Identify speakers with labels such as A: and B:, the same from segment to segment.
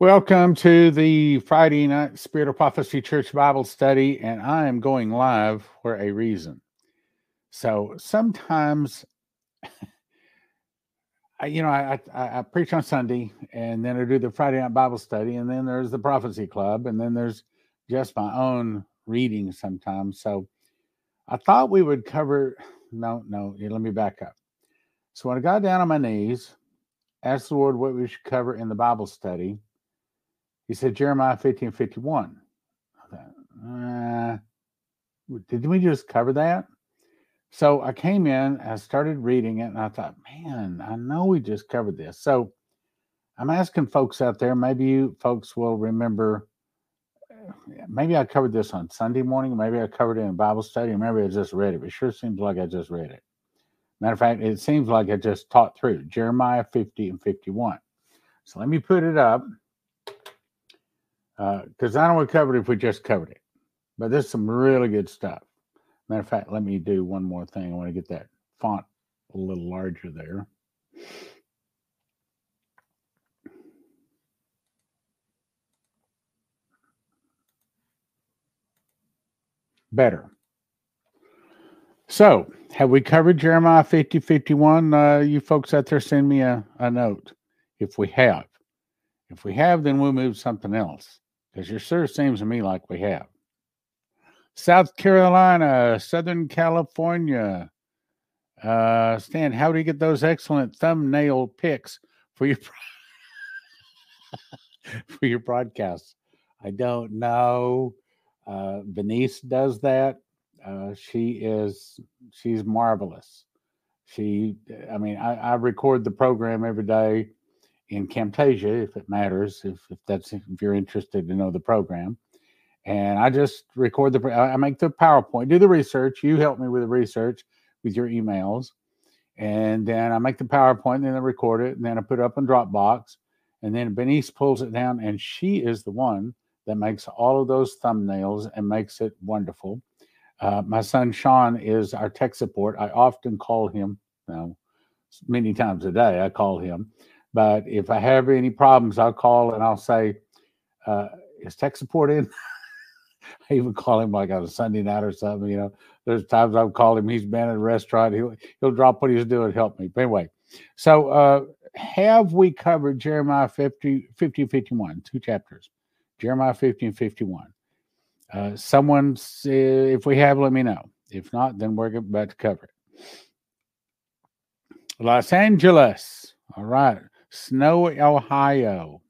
A: Welcome to the Friday night Spirit of Prophecy Church Bible study, and I am going live for a reason. So sometimes, I, you know, I, I, I preach on Sunday, and then I do the Friday night Bible study, and then there's the Prophecy Club, and then there's just my own reading sometimes. So I thought we would cover. No, no, let me back up. So when I got down on my knees, asked the Lord what we should cover in the Bible study he said Jeremiah 15 51. Thought, uh, did we just cover that? So I came in, I started reading it, and I thought, man, I know we just covered this. So I'm asking folks out there, maybe you folks will remember. Uh, maybe I covered this on Sunday morning. Maybe I covered it in Bible study. Maybe I just read it. It sure seems like I just read it. Matter of fact, it seems like I just taught through Jeremiah 50 and 51. So let me put it up because uh, I don't want to cover it if we just covered it. But there's some really good stuff. Matter of fact, let me do one more thing. I want to get that font a little larger there. Better. So, have we covered Jeremiah 50 51? Uh, you folks out there, send me a, a note if we have. If we have, then we'll move something else. Because it sure seems to me like we have. South Carolina, Southern California. Uh, Stan, how do you get those excellent thumbnail pics for your for your broadcasts? I don't know. Uh, Venice does that. Uh, she is she's marvelous. She, I mean, I, I record the program every day in Camtasia, if it matters, if, if that's if you're interested to know the program. And I just record the, I make the PowerPoint, do the research. You help me with the research with your emails. And then I make the PowerPoint, and then I record it, and then I put it up in Dropbox. And then Benice pulls it down, and she is the one that makes all of those thumbnails and makes it wonderful. Uh, my son Sean is our tech support. I often call him, know, many times a day, I call him but if I have any problems, I'll call and I'll say, uh, "Is tech support in?" I even call him like on a Sunday night or something. You know, there's times I've called him. He's been at a restaurant. He'll he'll drop what he's doing, help me. But anyway, so uh, have we covered Jeremiah 50, 50 51, two chapters, Jeremiah 50 and 51. Uh, someone, if we have, let me know. If not, then we're about to cover it. Los Angeles. All right. Snowy, Ohio.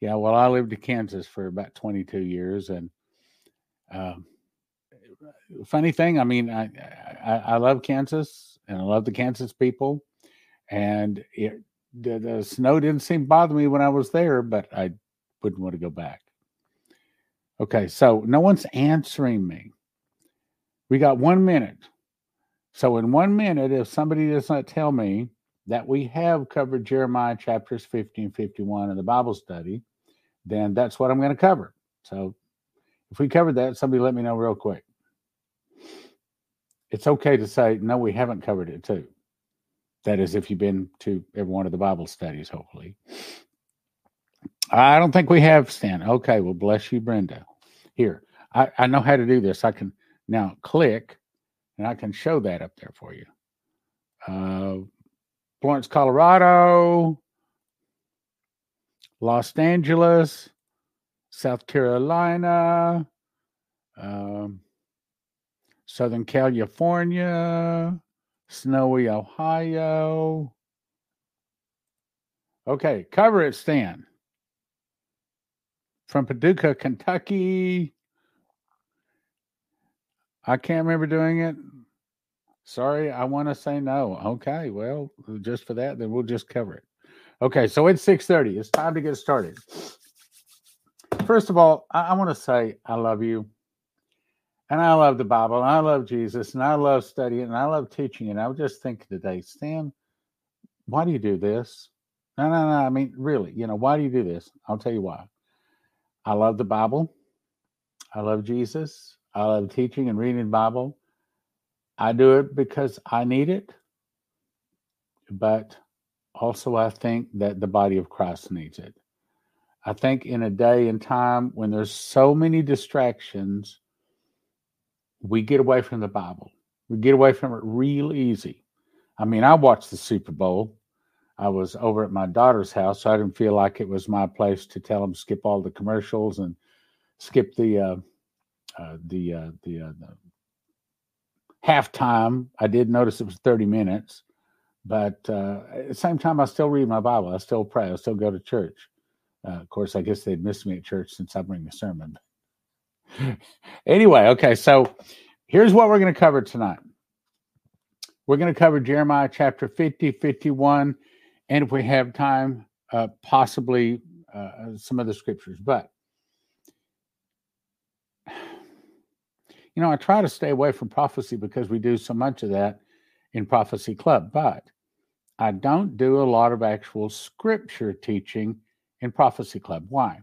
A: Yeah, well, I lived in Kansas for about 22 years, and um, funny thing, I mean, I, I, I love Kansas, and I love the Kansas people, and it, the, the snow didn't seem to bother me when I was there, but I wouldn't want to go back. Okay, so no one's answering me. We got one minute. So in one minute, if somebody does not tell me that we have covered Jeremiah chapters 50 and 51 in the Bible study, then that's what I'm going to cover. So if we covered that, somebody let me know real quick. It's okay to say, no, we haven't covered it too. That is, if you've been to every one of the Bible studies, hopefully. I don't think we have, Stan. Okay, well, bless you, Brenda. Here, I, I know how to do this. I can now click and I can show that up there for you. Uh, Florence, Colorado, Los Angeles, South Carolina, um, Southern California, snowy Ohio. Okay, cover it, Stan. From Paducah, Kentucky. I can't remember doing it. Sorry, I want to say no. Okay, well, uh, just for that, then we'll just cover it. Okay, so it's 6:30. It's time to get started. First of all, I, I want to say I love you. And I love the Bible, and I love Jesus, and I love studying, and I love teaching. And I was just thinking today, Stan, why do you do this? No, no, no. I mean, really, you know, why do you do this? I'll tell you why. I love the Bible. I love Jesus. I love teaching and reading the Bible. I do it because I need it, but also I think that the body of Christ needs it. I think in a day and time when there's so many distractions, we get away from the Bible. We get away from it real easy. I mean, I watched the Super Bowl. I was over at my daughter's house, so I didn't feel like it was my place to tell them skip all the commercials and skip the uh, uh, the uh, the, uh, the halftime. I did notice it was thirty minutes, but uh, at the same time, I still read my Bible. I still pray. I still go to church. Uh, of course, I guess they'd miss me at church since I bring the sermon. anyway, okay, so here's what we're going to cover tonight. We're going to cover Jeremiah chapter 50, 51, and if we have time, uh, possibly uh, some other scriptures. But, you know, I try to stay away from prophecy because we do so much of that in Prophecy Club, but I don't do a lot of actual scripture teaching in Prophecy Club. Why?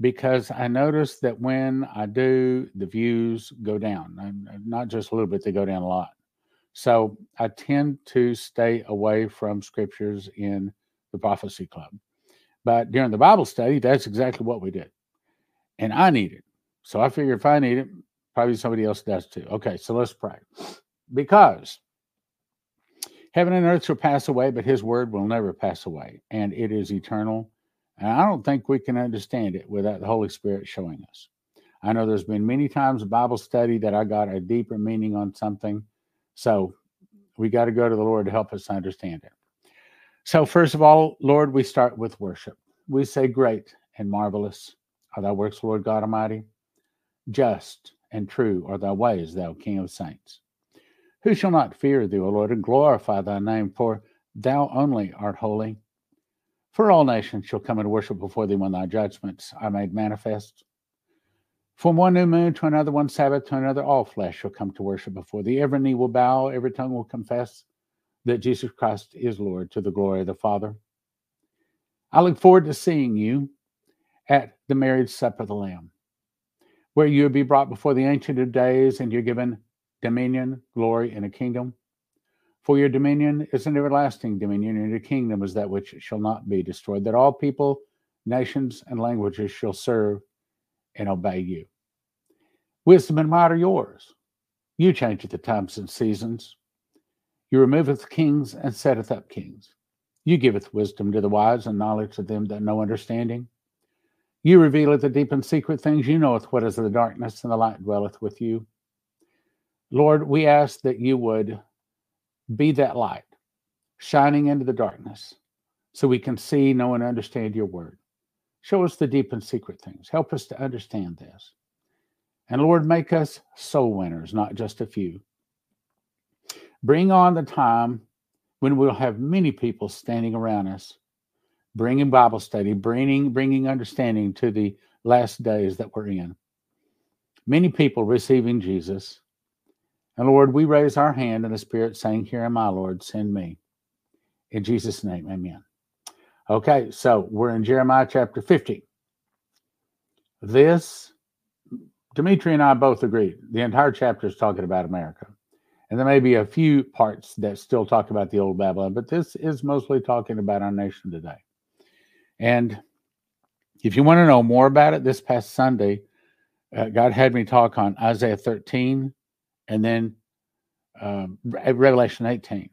A: Because I notice that when I do, the views go down, and not just a little bit, they go down a lot. So I tend to stay away from scriptures in the Prophecy Club. But during the Bible study, that's exactly what we did. And I need it. So I figure if I need it, probably somebody else does too. Okay, so let's pray. Because heaven and earth shall pass away, but his word will never pass away, and it is eternal and I don't think we can understand it without the Holy Spirit showing us. I know there's been many times Bible study that I got a deeper meaning on something. So we got to go to the Lord to help us understand it. So, first of all, Lord, we start with worship. We say, Great and marvelous are thy works, Lord God Almighty. Just and true are thy ways, thou King of saints. Who shall not fear thee, O Lord, and glorify thy name? For thou only art holy. For all nations shall come and worship before thee when thy judgments are made manifest. From one new moon to another, one Sabbath to another, all flesh shall come to worship before thee. Every knee will bow, every tongue will confess that Jesus Christ is Lord to the glory of the Father. I look forward to seeing you at the marriage supper of the Lamb, where you will be brought before the Ancient of Days and you're given dominion, glory, and a kingdom. For your dominion is an everlasting dominion, and your kingdom is that which shall not be destroyed, that all people, nations, and languages shall serve and obey you. Wisdom and might are yours. You change the times and seasons. You removeth kings and setteth up kings. You giveth wisdom to the wise and knowledge to them that know understanding. You revealeth the deep and secret things. You knoweth what is the darkness, and the light dwelleth with you. Lord, we ask that you would be that light, shining into the darkness, so we can see, know, and understand your word. Show us the deep and secret things. Help us to understand this. And Lord, make us soul winners, not just a few. Bring on the time when we'll have many people standing around us, bringing Bible study, bringing, bringing understanding to the last days that we're in. Many people receiving Jesus, and Lord, we raise our hand in the Spirit, saying, Here am I, Lord, send me. In Jesus' name, amen. Okay, so we're in Jeremiah chapter 50. This, Dimitri and I both agreed. The entire chapter is talking about America. And there may be a few parts that still talk about the old Babylon, but this is mostly talking about our nation today. And if you want to know more about it, this past Sunday, uh, God had me talk on Isaiah 13, and then um, Revelation 18.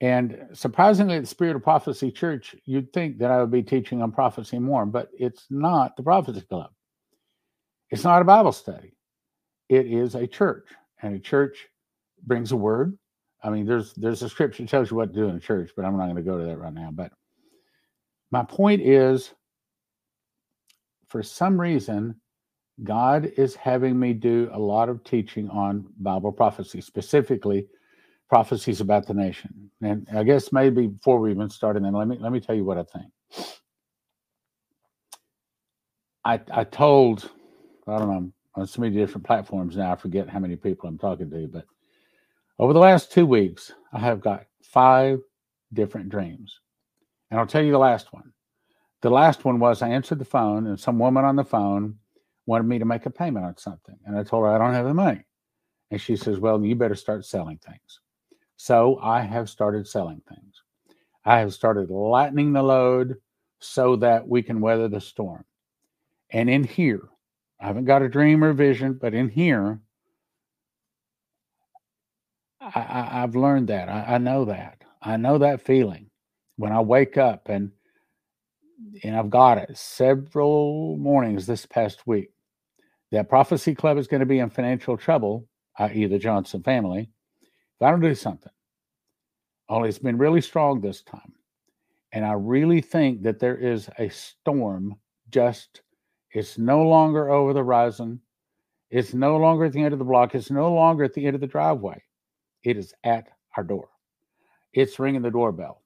A: And surprisingly, at the Spirit of Prophecy Church, you'd think that I would be teaching on prophecy more, but it's not the Prophecy Club. It's not a Bible study. It is a church, and a church brings a word. I mean, there's there's a scripture that tells you what to do in a church, but I'm not going to go to that right now. But my point is, for some reason, God is having me do a lot of teaching on Bible prophecy, specifically prophecies about the nation. And I guess maybe before we even start, then let me let me tell you what I think. I I told I don't know on so many different platforms now. I forget how many people I'm talking to, but over the last two weeks, I have got five different dreams, and I'll tell you the last one. The last one was I answered the phone, and some woman on the phone wanted me to make a payment on something. And I told her I don't have the money. And she says, Well, you better start selling things. So I have started selling things. I have started lightening the load so that we can weather the storm. And in here, I haven't got a dream or vision, but in here, I, have learned that. I, I know that. I know that feeling when I wake up and and I've got it several mornings this past week. That prophecy club is going to be in financial trouble, i.e., the Johnson family, if I don't do something. Only it's been really strong this time. And I really think that there is a storm just, it's no longer over the horizon. It's no longer at the end of the block. It's no longer at the end of the driveway. It is at our door. It's ringing the doorbell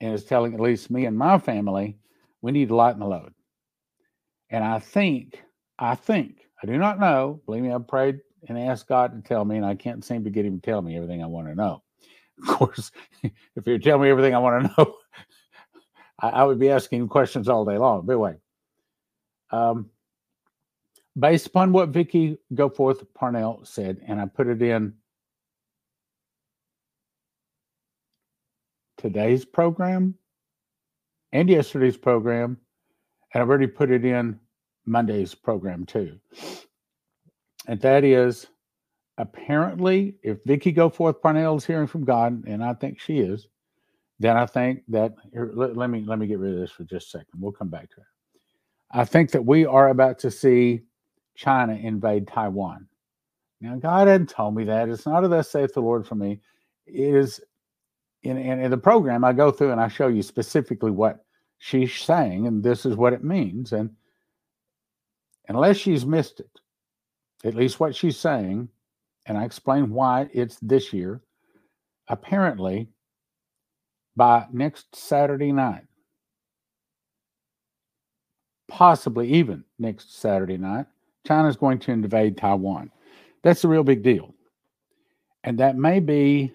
A: and it's telling at least me and my family we need to lighten the load. And I think, I think, I do not know. Believe me, I've prayed and asked God to tell me, and I can't seem to get him to tell me everything I want to know. Of course, if you tell me everything I want to know, I, I, would be asking questions all day long. But anyway, um, based upon what Vicky Goforth Parnell said, and I put it in today's program and yesterday's program, and I've already put it in Monday's program too. And that is apparently, if Vicky Goforth Parnell is hearing from God, and I think she is, then I think that here, let, let, me let me get rid of this for just a second. We'll come back to it. I think that we are about to see China invade Taiwan. Now, God hadn't told me that. It's not a thus saith the Lord for me. It is in, in, in the program, I go through and I show you specifically what she's saying, and this is what it means. And unless she's missed it, at least what she's saying, and I explain why it's this year, apparently by next Saturday night, possibly even next Saturday night, China's going to invade Taiwan. That's a real big deal. And that may be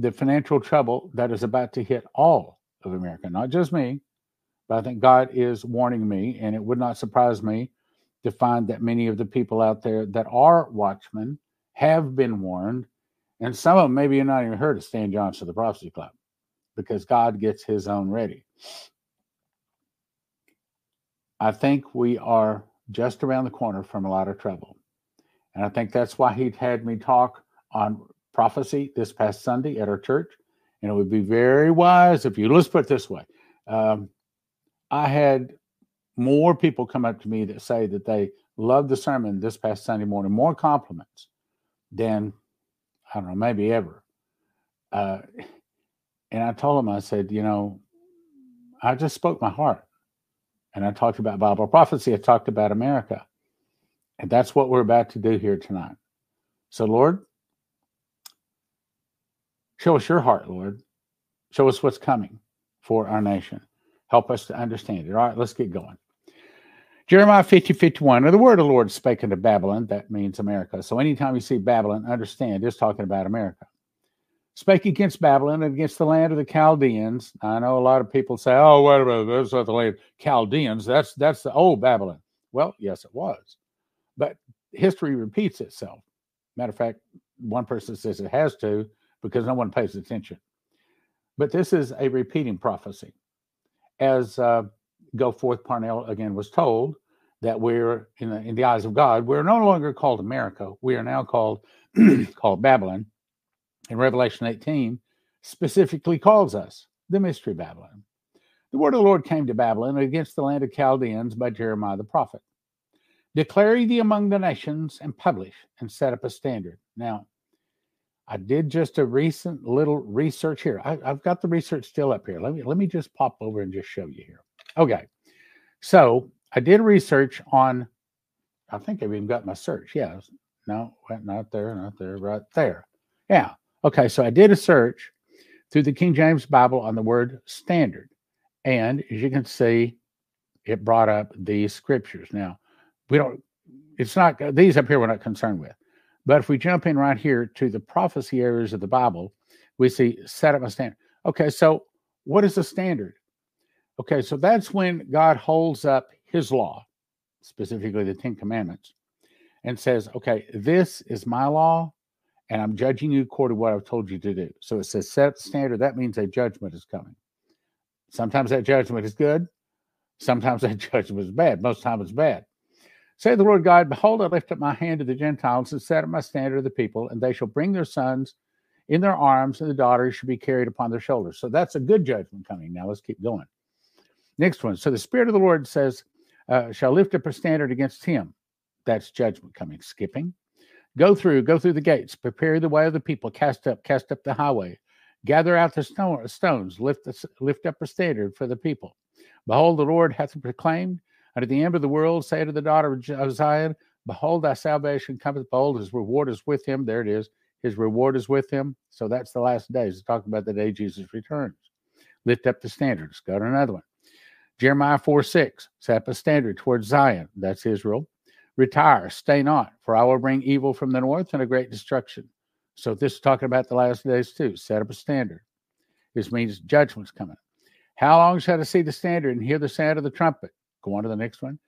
A: the financial trouble that is about to hit all of America, not just me, but I think God is warning me, and it would not surprise me to find that many of the people out there that are watchmen have been warned, and some of them maybe you're not even heard of Stan Johnson, the Prophecy Club, because God gets his own ready. I think we are just around the corner from a lot of trouble. And I think that's why he had me talk on prophecy this past Sunday at our church. And it would be very wise if you, let's put it this way. Um, I had more people come up to me that say that they loved the sermon this past Sunday morning, more compliments than, I don't know, maybe ever. Uh, and I told them, I said, you know, I just spoke my heart. And I talked about Bible prophecy. I talked about America. And that's what we're about to do here tonight. So, Lord, Show us your heart, Lord. Show us what's coming for our nation. Help us to understand it. All right, let's get going. Jeremiah 50, 51. Now, the word of the Lord spake unto Babylon. That means America. So anytime you see Babylon, understand it's talking about America. Spake against Babylon and against the land of the Chaldeans. I know a lot of people say, oh, wait a minute, that's not the land Chaldeans. That's that's the old Babylon. Well, yes, it was. But history repeats itself. Matter of fact, one person says it has to because no one pays attention. But this is a repeating prophecy. As uh, Goforth Parnell again was told, that we're in the, in the eyes of God, we're no longer called America. We are now called called Babylon. In Revelation 18, specifically calls us the mystery Babylon. The word of the Lord came to Babylon against the land of Chaldeans by Jeremiah the prophet. Declare thee among the nations and publish and set up a standard. Now, I did just a recent little research here. I, have got the research still up here. Let me let me just pop over and just show you here. Okay, so I did research on. I think I've even got my search. Yeah, no, not there, not there, right there. Yeah. Okay, so I did a search through the King James Bible on the word standard, and as you can see, it brought up these scriptures. Now, we don't. It's not these up here. We're not concerned with. But if we jump in right here to the prophecy areas of the Bible, we see set up a standard. Okay, so what is a standard? Okay, so that's when God holds up his law, specifically the Ten Commandments, and says, okay, this is my law, and I'm judging you according to what I've told you to do. So it says set the standard. That means a judgment is coming. Sometimes that judgment is good, Sometimes that judgment is bad. Most times it's bad. Say the Lord God, Behold, I lift up my hand to the Gentiles and set up my standard of the people, and they shall bring their sons in their arms, and the daughters shall be carried upon their shoulders. So that's a good judgment coming. Now let's keep going. Next one. So the Spirit of the Lord says, uh, shall lift up a standard against him. That's judgment coming. Skipping. Go through, go through the gates, prepare the way of the people, cast up, cast up the highway, gather out the stone, stones, lift, the, lift up a standard for the people. Behold, the Lord hath proclaimed unto the end of the world, say to the daughter of Zion, Behold, thy salvation cometh. Behold, his reward is with him. There it is. His reward is with him. So that's the last days. It's talking about the day Jesus returns. Lift up the standards. Go to another one. Jeremiah 4 6, set up a standard towards Zion. That's Israel. Retire, stay not, for I will bring evil from the north and a great destruction. So this is talking about the last days too. Set up a standard. This means judgment's coming. How long shall I see the standard and hear the sound of the trumpet? Go on to the next one.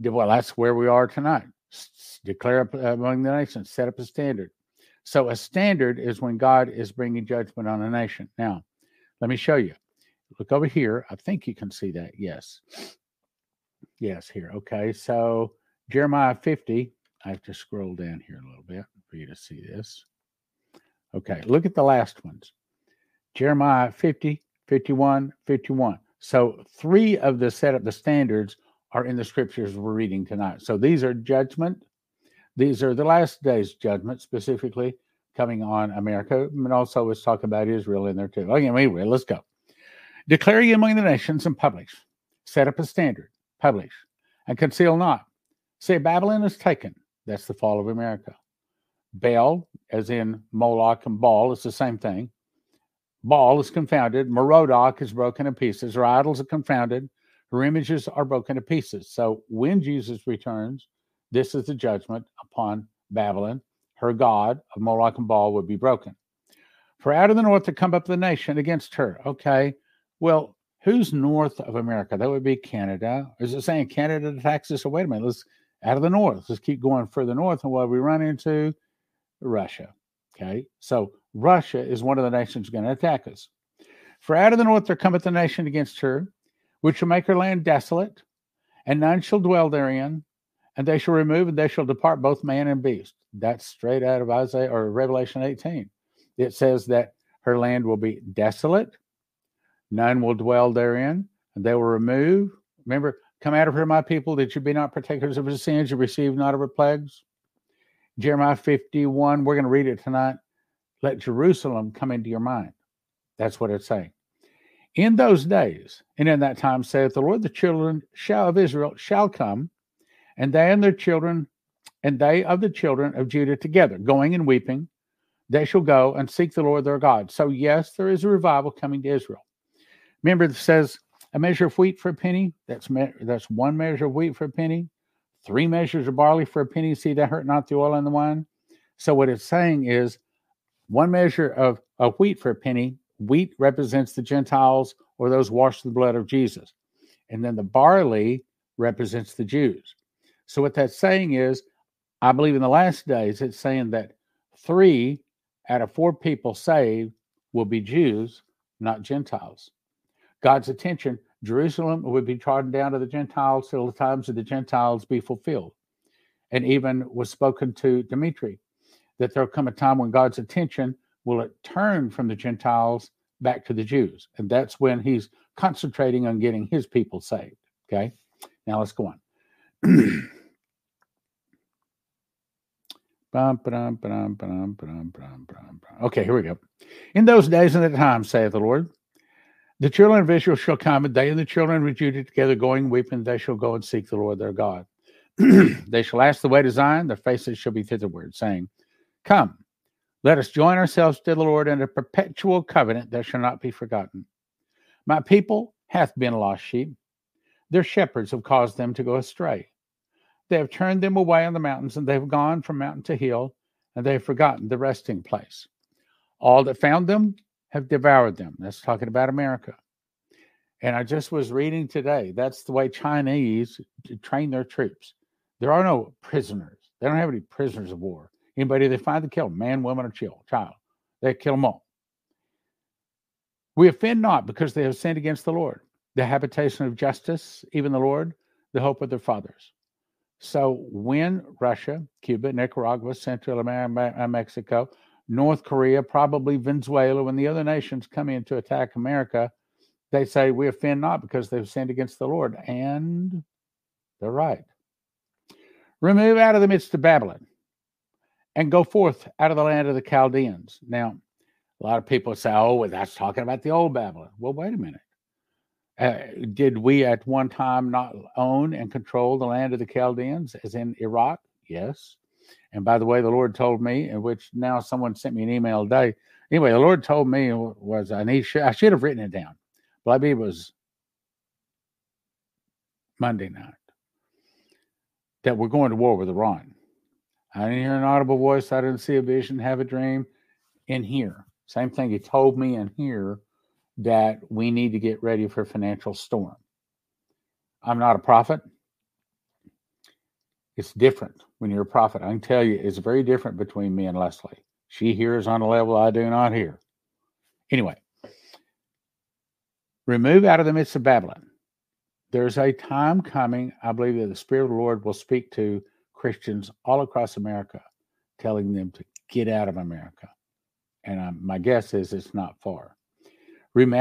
A: Well, that's where we are tonight. Declare uh, among the nations, set up a standard. So a standard is when God is bringing judgment on a nation. Now, let me show you. Look over here. I think you can see that. Yes. Yes, here. Okay. So Jeremiah 50. I have to scroll down here a little bit for you to see this. Okay. Look at the last ones Jeremiah 50, 51, 51. So three of the set of the standards are in the scriptures we're reading tonight. So these are judgment. These are the last days judgment, specifically coming on America, and also let's talk about Israel in there too. Oh, okay, anyway, let's go. Declare ye among the nations and publish. Set up a standard, publish, and conceal not. Say Babylon is taken. That's the fall of America. Baal, as in Moloch and Baal, it's the same thing. Baal is confounded. Merodach is broken in pieces. Her idols are confounded. Her images are broken to pieces. So when Jesus returns, this is the judgment upon Babylon. Her God of Moloch and Baal would be broken. For out of the north to come up the nation against her. Okay. Well, who's north of America? That would be Canada. Is it saying Canada attacks us? Oh, wait a minute. Let's out of the north. Let's keep going further north. And what we run into? Russia. Okay. So Russia is one of the nations going to attack us. For out of the north there cometh a nation against her, which shall make her land desolate, and none shall dwell therein, and they shall remove and they shall depart both man and beast. That's straight out of Isaiah or Revelation 18. It says that her land will be desolate, none will dwell therein, and they will remove. Remember, come out of her, my people, that you be not partakers of her sins, you receive not of her plagues. Jeremiah 51, we're going to read it tonight. Let Jerusalem come into your mind. That's what it's saying. In those days, and in that time, saith the Lord, the children shall of Israel shall come, and they and their children, and they of the children of Judah together, going and weeping, they shall go and seek the Lord their God. So, yes, there is a revival coming to Israel. Remember, it says a measure of wheat for a penny. That's me- that's one measure of wheat for a penny. Three measures of barley for a penny. See that hurt not the oil and the wine. So what it's saying is one measure of, of wheat for a penny. Wheat represents the Gentiles or those washed in the blood of Jesus. And then the barley represents the Jews. So what that's saying is, I believe in the last days, it's saying that three out of four people saved will be Jews, not Gentiles. God's attention, Jerusalem would be trodden down to the Gentiles till the times of the Gentiles be fulfilled. And even was spoken to Dimitri that there'll come a time when God's attention will turn from the Gentiles back to the Jews. And that's when he's concentrating on getting his people saved. Okay. Now let's go on. okay, here we go. In those days and the time, saith the Lord, the children of Israel shall come, and they and the children of Judah together going weeping, they shall go and seek the Lord their God. they shall ask the way to Zion, their faces shall be thitherward, saying, Come, let us join ourselves to the Lord in a perpetual covenant that shall not be forgotten. My people hath been lost sheep. Their shepherds have caused them to go astray. They have turned them away on the mountains, and they have gone from mountain to hill, and they have forgotten the resting place. All that found them have devoured them. That's talking about America. And I just was reading today, that's the way Chinese train their troops. There are no prisoners. They don't have any prisoners of war. Anybody they find, they kill, man, woman, or child. They kill them all. We offend not because they have sinned against the Lord. the habitation of justice, even the Lord, the hope of their fathers. So when Russia, Cuba, Nicaragua, Central America, Mexico, North Korea, probably Venezuela, when the other nations come in to attack America, they say, We offend not because they've sinned against the Lord. And they're right. Remove out of the midst of Babylon and go forth out of the land of the Chaldeans. Now, a lot of people say, Oh, well, that's talking about the old Babylon. Well, wait a minute. Uh, did we at one time not own and control the land of the Chaldeans, as in Iraq? Yes. And by the way, the Lord told me, in which now someone sent me an email today. Anyway, the Lord told me was I need I should have written it down. But I believe it was Monday night that we're going to war with Iran. I didn't hear an audible voice. I didn't see a vision, have a dream in here. Same thing. He told me in here that we need to get ready for financial storm. I'm not a prophet. It's different when you're a prophet. I can tell you it's very different between me and Leslie. She hears on a level I do not hear. Anyway, remove out of the midst of Babylon. There's a time coming, I believe, that the Spirit of the Lord will speak to Christians all across America, telling them to get out of America. And um, my guess is it's not far. Move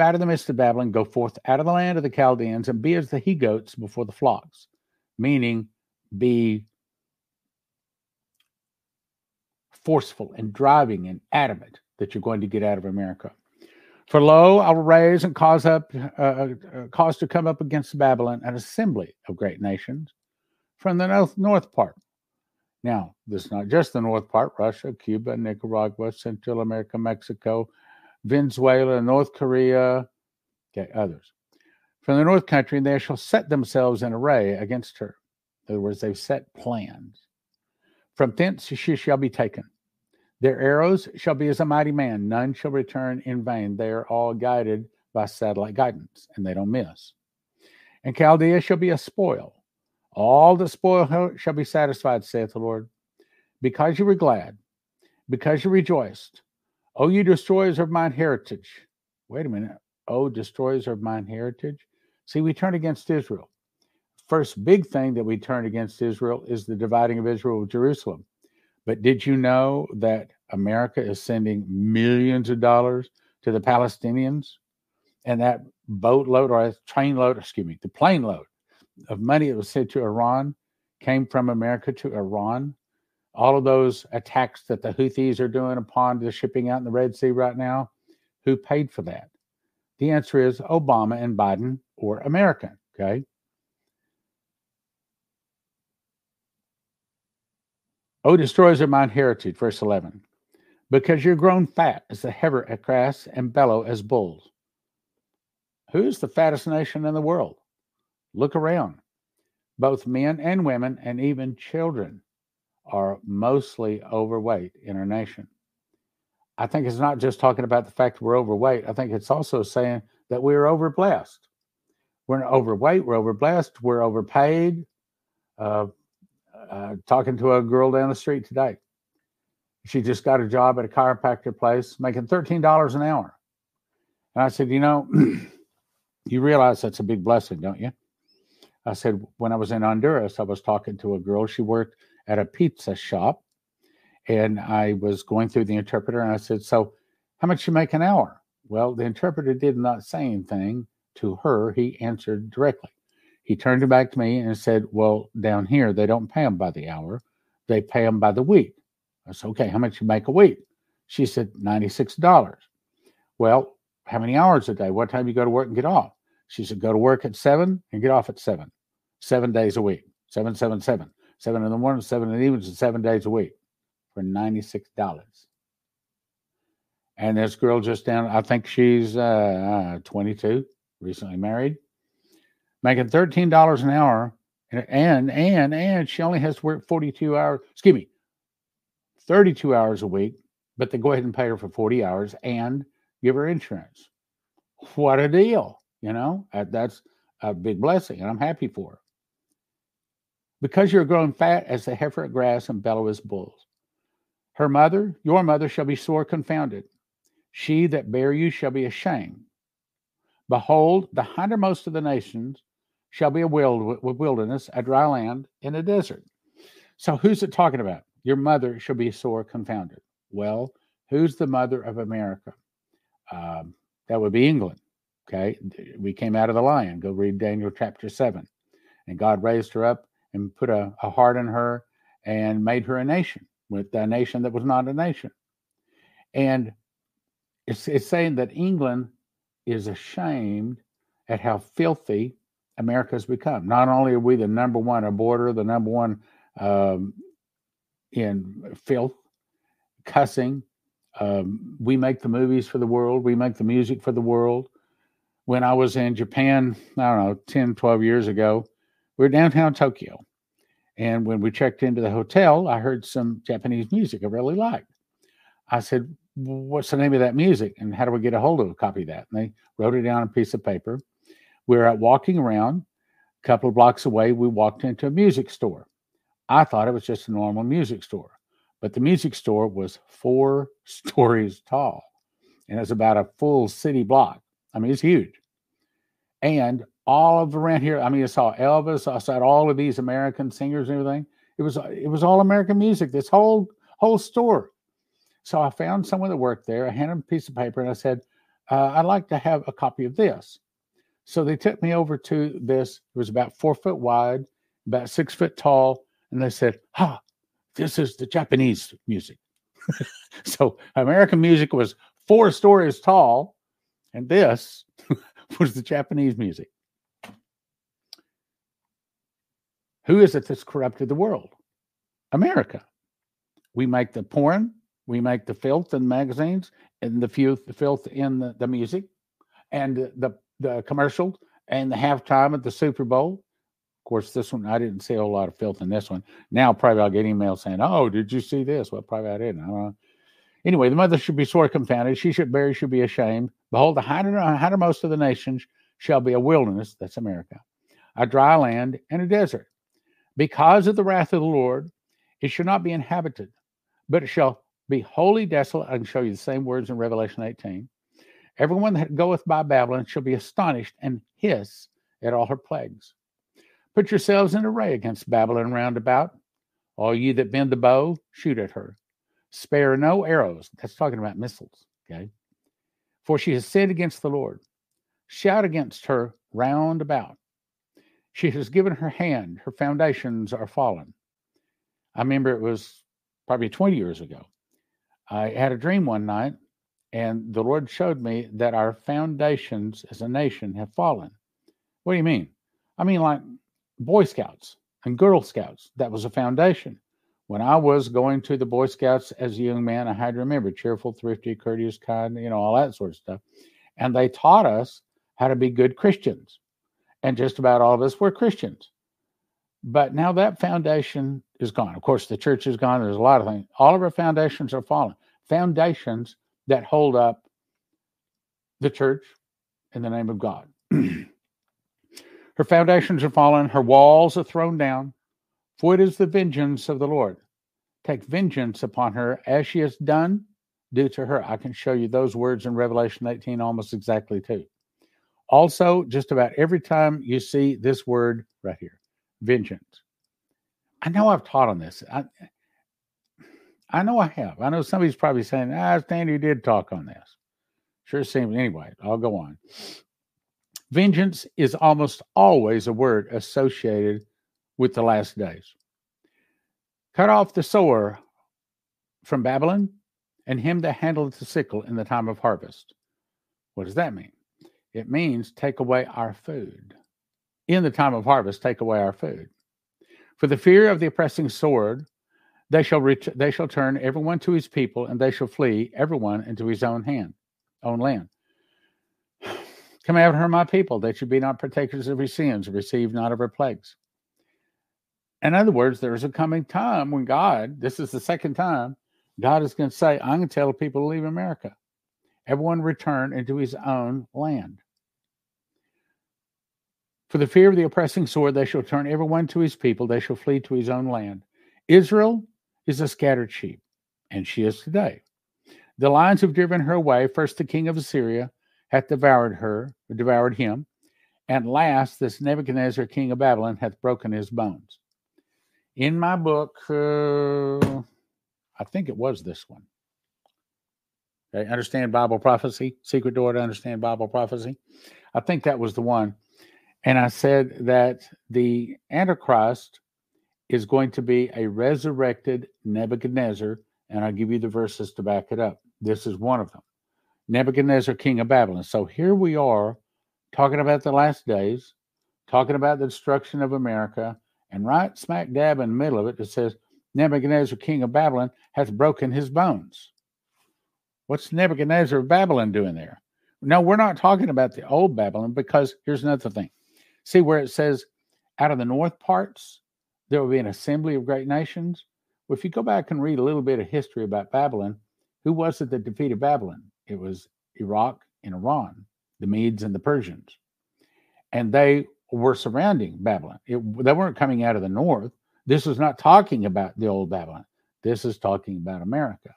A: out of the midst of Babylon, go forth out of the land of the Chaldeans, and be as the he goats before the flocks, meaning be forceful and driving and adamant that you're going to get out of America. For lo, I will raise and cause up, uh, uh, cause to come up against Babylon an assembly of great nations from the north, north part. Now, this is not just the north part: Russia, Cuba, Nicaragua, Central America, Mexico, Venezuela, North Korea, okay, others. From the north country, they shall set themselves in array against her. In other words, they've set plans. From thence she shall be taken. Their arrows shall be as a mighty man. None shall return in vain. They are all guided by satellite guidance, and they don't miss. And Chaldea shall be a spoil. All the spoil shall be satisfied, saith the Lord, because you were glad, because you rejoiced, Oh, you destroyers of mine heritage. Wait a minute. Oh, destroyers of mine heritage. See, we turn against Israel. First big thing that we turn against Israel is the dividing of Israel with Jerusalem. But did you know that America is sending millions of dollars to the Palestinians? And that boatload or train load, excuse me, the plane load of money that was sent to Iran came from America to Iran all of those attacks that the Houthis are doing upon the shipping out in the Red Sea right now, who paid for that? The answer is Obama and Biden or America. Okay. Oh, destroyers of mine heritage, verse 11, because you're grown fat as the heifer at grass and bellow as bulls. Who's the fattest nation in the world? Look around. Both men and women, and even children, are mostly overweight in our nation. I think it's not just talking about the fact we're overweight. I think it's also saying that we're overblessed. We're overweight, we're overblessed, we're overpaid. Uh, uh, talking to a girl down the street today. She just got a job at a chiropractor place making $13 an hour. And I said, You know, you realize that's a big blessing, don't you? I said, When I was in Honduras, I was talking to a girl. She worked at a pizza shop. And I was going through the interpreter and I said, So, how much you make an hour? Well, the interpreter did not say anything to her. He answered directly. He turned it back to me and said, Well, down here, they don't pay them by the hour, they pay them by the week. I said, Okay, how much you make a week? She said, $96. Well, how many hours a day? What time you go to work and get off? She said, Go to work at seven and get off at seven, seven days a week, seven, seven, seven seven in the morning, seven in the evenings, seven days a week for $96. And this girl just down, I think she's uh, 22, recently married, making $13 an hour. And, and, and she only has to work 42 hours, excuse me, 32 hours a week, but they go ahead and pay her for 40 hours and give her insurance. What a deal. You know, that's a big blessing, and I'm happy for her because you're grown fat as the heifer at grass and bellow as bulls. Her mother, your mother, shall be sore confounded. She that bare you shall be ashamed. Behold, the hindermost of the nations shall be a wilderness, a dry land, and a desert. So who's it talking about? Your mother shall be sore confounded. Well, who's the mother of America? Um, that would be England. Okay. We came out of the lion. Go read Daniel chapter 7. And God raised her up and put a, a heart in her and made her a nation with a nation that was not a nation. And it's, it's saying that England is ashamed at how filthy America has become. Not only are we the number one aborter, the number one um, in filth, cussing, um, we make the movies for the world, we make the music for the world. When I was in Japan, I don't know, 10, 12 years ago, we are downtown Tokyo. And when we checked into the hotel, I heard some Japanese music I really liked. I said, What's the name of that music? And how do we get a hold of a copy of that? And they wrote it down on a piece of paper. We were out walking around. A couple of blocks away, we walked into a music store. I thought it was just a normal music store, but the music store was four stories tall and it's about a full city block. I mean, it's huge. And all of around here, I mean, I saw Elvis, I saw all of these American singers and everything. It was it was all American music. This whole whole store. So I found someone that worked there. I handed him a piece of paper and I said, uh, "I'd like to have a copy of this." So they took me over to this. It was about four foot wide, about six foot tall, and they said, "Ha, this is the Japanese music." so American music was four stories tall, and this was the Japanese music. Who is it that's corrupted the world? America. We make the porn, we make the filth in magazines, and the, the filth in the, the music, and the, the commercial and the halftime at the Super Bowl. Of course, this one I didn't see a whole lot of filth in this one. Now probably I'll get emails saying, "Oh, did you see this?" Well, probably I didn't. I anyway, the mother should be sore confounded. She should bear, should be ashamed. Behold, the hindermost of the nations shall be a wilderness. That's America, a dry land and a desert because of the wrath of the Lord, it shall not be inhabited, but it shall be wholly desolate. I can show you the same words in Revelation 18. Everyone that goeth by Babylon shall be astonished and hiss at all her plagues. Put yourselves in array against Babylon round about. All ye that bend the bow, shoot at her. Spare no arrows. That's talking about missiles. Okay. For she has sinned against the Lord. Shout against her round about. She has given her hand, her foundations are fallen. I remember it was probably 20 years ago. I had a dream one night, and the Lord showed me that our foundations as a nation have fallen. What do you mean? I mean, like Boy Scouts and Girl Scouts, that was a foundation. When I was going to the Boy Scouts as a young man, I had to remember cheerful, thrifty, courteous, kind, you know, all that sort of stuff. And they taught us how to be good Christians and just about all of us were Christians. But now that foundation is gone. Of course, the church is gone. There's a lot of things. All of our foundations are fallen. Foundations that hold up the church in the name of God. her foundations are fallen. Her walls are thrown down. For it is the vengeance of the Lord. Take vengeance upon her as she has done. Do to her. I can show you those words in Revelation 18 almost exactly too. Also, just about every time you see this word right here, vengeance. I know I've taught on this. I, I know I have. I know somebody's probably saying, ah, Stanley did talk on this. Sure seems. Anyway, I'll go on. Vengeance is almost always a word associated with the last days. Cut off the sower from Babylon and him that handleth the sickle in the time of harvest. What does that mean? It means take away our food. In the time of harvest, take away our food. For the fear of the oppressing sword, they shall ret- they shall turn everyone to his people, and they shall flee everyone into his own hand, own land. Come out her, my people, that you be not partakers of her sins, receive not of her plagues. In other words, there is a coming time when God, this is the second time, God is going to say, I'm going to tell the people to leave America. Everyone return into his own land. For the fear of the oppressing sword, they shall turn everyone to his people, they shall flee to his own land. Israel is a scattered sheep, and she is today. The lions have driven her away. First, the king of Assyria hath devoured her, devoured him. And last, this Nebuchadnezzar, king of Babylon, hath broken his bones. In my book, uh, I think it was this one. Okay, understand Bible prophecy, secret door to understand Bible prophecy. I think that was the one. And I said that the Antichrist is going to be a resurrected Nebuchadnezzar, and I'll give you the verses to back it up. This is one of them Nebuchadnezzar, king of Babylon. So here we are talking about the last days, talking about the destruction of America, and right smack dab in the middle of it, it says, Nebuchadnezzar, king of Babylon, hath broken his bones. What's Nebuchadnezzar of Babylon doing there? No, we're not talking about the old Babylon because here's another thing. See where it says, out of the north parts, there will be an assembly of great nations. Well, if you go back and read a little bit of history about Babylon, who was it that defeated Babylon? It was Iraq and Iran, the Medes and the Persians. And they were surrounding Babylon. It, they weren't coming out of the north. This is not talking about the old Babylon. This is talking about America.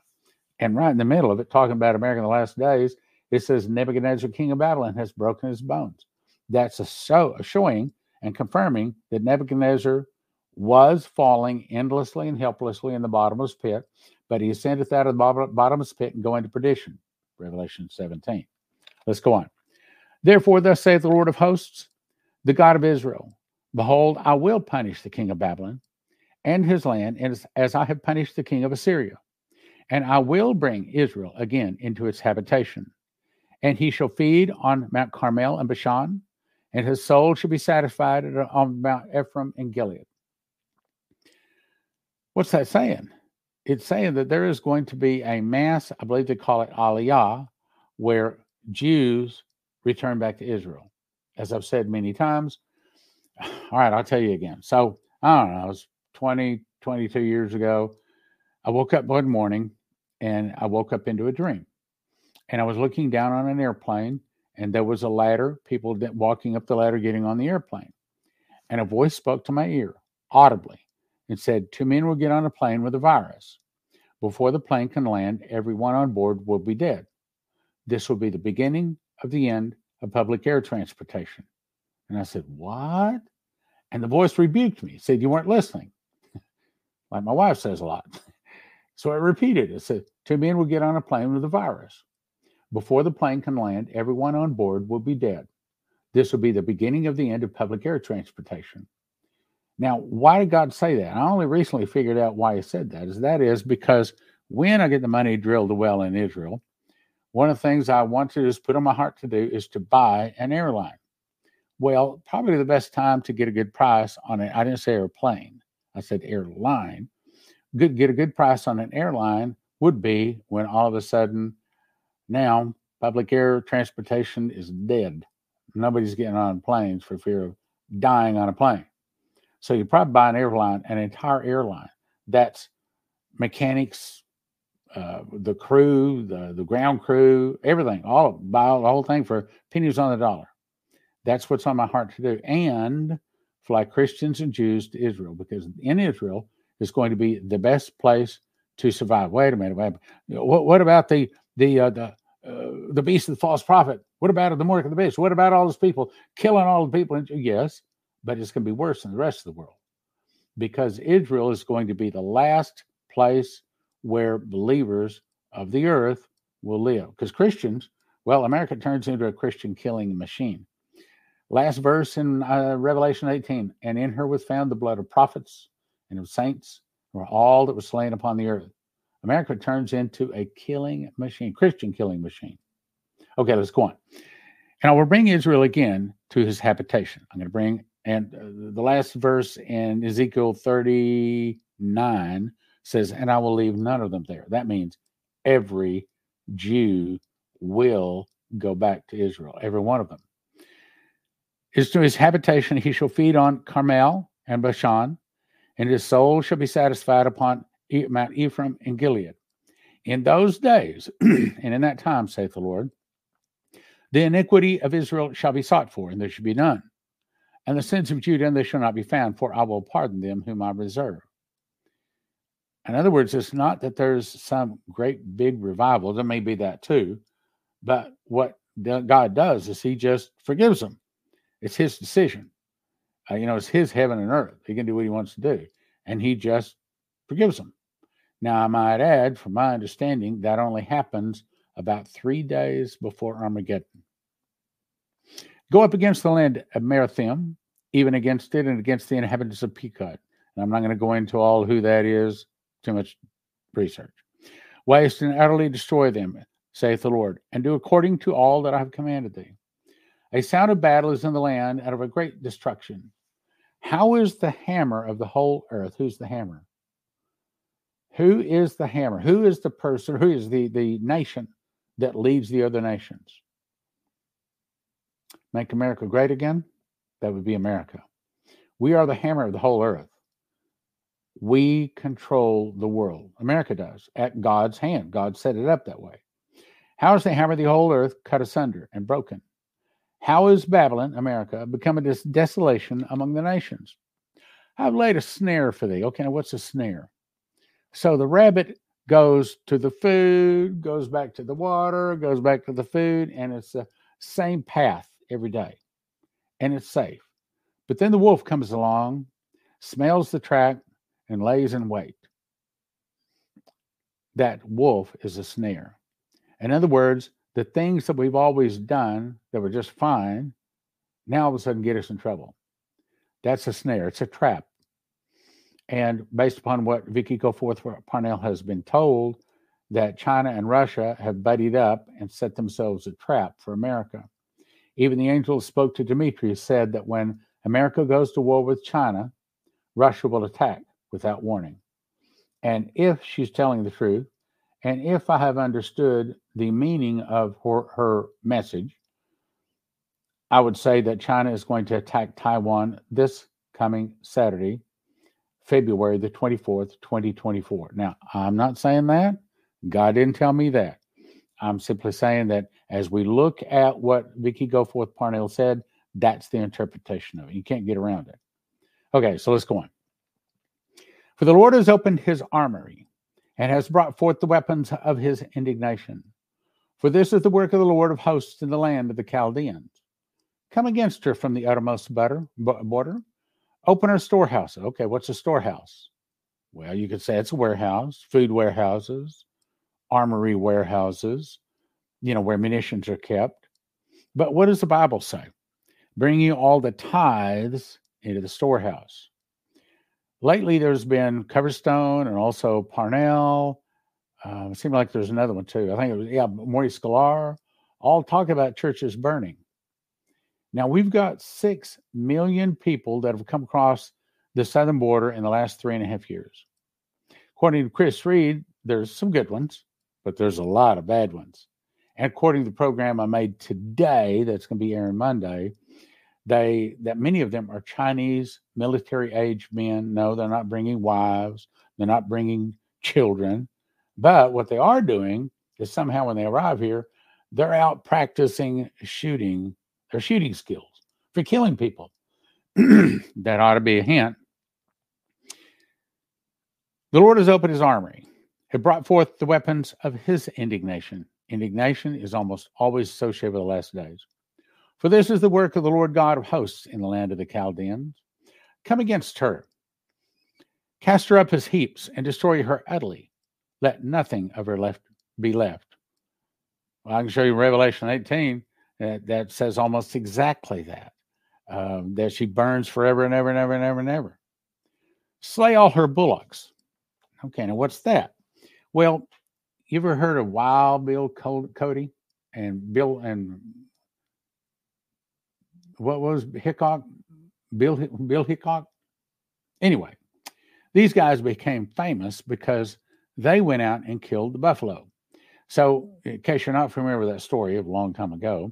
A: And right in the middle of it, talking about America in the last days, it says Nebuchadnezzar, king of Babylon, has broken his bones. That's a, show, a showing and confirming that Nebuchadnezzar was falling endlessly and helplessly in the bottomless pit, but he ascendeth out of the bottomless pit and going to perdition. Revelation 17. Let's go on. Therefore, thus saith the Lord of hosts, the God of Israel Behold, I will punish the king of Babylon and his land as, as I have punished the king of Assyria. And I will bring Israel again into its habitation. And he shall feed on Mount Carmel and Bashan, and his soul shall be satisfied on Mount Ephraim and Gilead. What's that saying? It's saying that there is going to be a mass, I believe they call it Aliyah, where Jews return back to Israel. As I've said many times. All right, I'll tell you again. So I don't know, it was 20, 22 years ago. I woke up one morning and I woke up into a dream. And I was looking down on an airplane and there was a ladder, people walking up the ladder getting on the airplane. And a voice spoke to my ear audibly and said, Two men will get on a plane with a virus. Before the plane can land, everyone on board will be dead. This will be the beginning of the end of public air transportation. And I said, What? And the voice rebuked me, said, You weren't listening, like my wife says a lot. so I repeated it. said, Two men will get on a plane with a virus. Before the plane can land, everyone on board will be dead. This will be the beginning of the end of public air transportation. Now, why did God say that? I only recently figured out why He said that. Is that is because when I get the money to drill the well in Israel, one of the things I want to just put on my heart to do is to buy an airline. Well, probably the best time to get a good price on it. I didn't say airplane. I said airline. Good, get a good price on an airline would be when all of a sudden now public air transportation is dead. Nobody's getting on planes for fear of dying on a plane. So you probably buy an airline, an entire airline that's mechanics, uh, the crew, the the ground crew, everything, all buy the whole thing for pennies on the dollar. That's what's on my heart to do, and fly Christians and Jews to Israel because in Israel is going to be the best place to survive. Wait a minute, wait. What, what about the the uh, the uh, the beast of the false prophet? What about the mark of the beast? What about all those people killing all the people? Yes, but it's going to be worse than the rest of the world because Israel is going to be the last place where believers of the earth will live. Because Christians, well, America turns into a Christian killing machine. Last verse in uh, Revelation 18 and in her was found the blood of prophets and of saints, or all that was slain upon the earth. America turns into a killing machine, Christian killing machine. Okay, let's go on. And I will bring Israel again to his habitation. I'm going to bring and uh, the last verse in Ezekiel 39 says, And I will leave none of them there. That means every Jew will go back to Israel, every one of them. Is to his habitation he shall feed on Carmel and Bashan, and his soul shall be satisfied upon Mount Ephraim and Gilead. In those days, and in that time, saith the Lord, the iniquity of Israel shall be sought for, and there shall be none and the sins of Judah, and they shall not be found, for I will pardon them whom I reserve. In other words, it's not that there's some great big revival. There may be that too. But what God does is He just forgives them. It's His decision. Uh, you know, it's His heaven and earth. He can do what He wants to do, and He just forgives them. Now, I might add, from my understanding, that only happens about three days before Armageddon. Go up against the land of Merathaim, even against it and against the inhabitants of Pekod. And I'm not going to go into all who that is, too much research. Waste and utterly destroy them, saith the Lord, and do according to all that I have commanded thee. A sound of battle is in the land out of a great destruction. How is the hammer of the whole earth? Who's the hammer? Who is the hammer? Who is the person? Who is the, the nation that leads the other nations? Make America great again? That would be America. We are the hammer of the whole earth. We control the world. America does at God's hand. God set it up that way. How is the hammer of the whole earth cut asunder and broken? How is Babylon, America, become a des- desolation among the nations? I've laid a snare for thee. Okay, what's a snare? So the rabbit goes to the food, goes back to the water, goes back to the food, and it's the same path every day. And it's safe. But then the wolf comes along, smells the track, and lays in wait. That wolf is a snare. In other words, the things that we've always done that were just fine now all of a sudden get us in trouble. That's a snare, it's a trap. And based upon what Vicky Goforth Parnell has been told, that China and Russia have buddied up and set themselves a trap for America. Even the angel spoke to Demetrius said that when America goes to war with China, Russia will attack without warning. And if she's telling the truth, and if I have understood the meaning of her, her message, I would say that China is going to attack Taiwan this coming Saturday, February the 24th, 2024. Now, I'm not saying that. God didn't tell me that. I'm simply saying that as we look at what Vicky Goforth Parnell said, that's the interpretation of it. You can't get around it. Okay, so let's go on. For the Lord has opened his armory and has brought forth the weapons of his indignation. For this is the work of the Lord of hosts in the land of the Chaldeans. Come against her from the uttermost border. Open her storehouse. Okay, what's a storehouse? Well, you could say it's a warehouse, food warehouses, armory warehouses, you know, where munitions are kept. But what does the Bible say? Bring you all the tithes into the storehouse lately there's been Coverstone and also Parnell. Uh, it seemed like there's another one too. I think it was yeah, Maurice Sklar. All talk about churches burning. Now we've got six million people that have come across the southern border in the last three and a half years. According to Chris Reed, there's some good ones, but there's a lot of bad ones. And according to the program I made today, that's going to be airing Monday, they that many of them are Chinese military age men. No, they're not bringing wives. They're not bringing children. But what they are doing is somehow when they arrive here, they're out practicing shooting their shooting skills for killing people. that ought to be a hint. The Lord has opened his armory. He brought forth the weapons of his indignation. Indignation is almost always associated with the last days. For this is the work of the Lord God of hosts in the land of the Chaldeans. Come against her, cast her up as heaps, and destroy her utterly. Let nothing of her left be left. Well, I can show you Revelation 18 that, that says almost exactly that. Um, that she burns forever and ever and ever and ever and ever. Slay all her bullocks. Okay, now what's that? Well, you ever heard of Wild Bill Cody and Bill and what was Hickok? Bill Bill Hickok. Anyway, these guys became famous because they went out and killed the buffalo. So, in case you're not familiar with that story of a long time ago,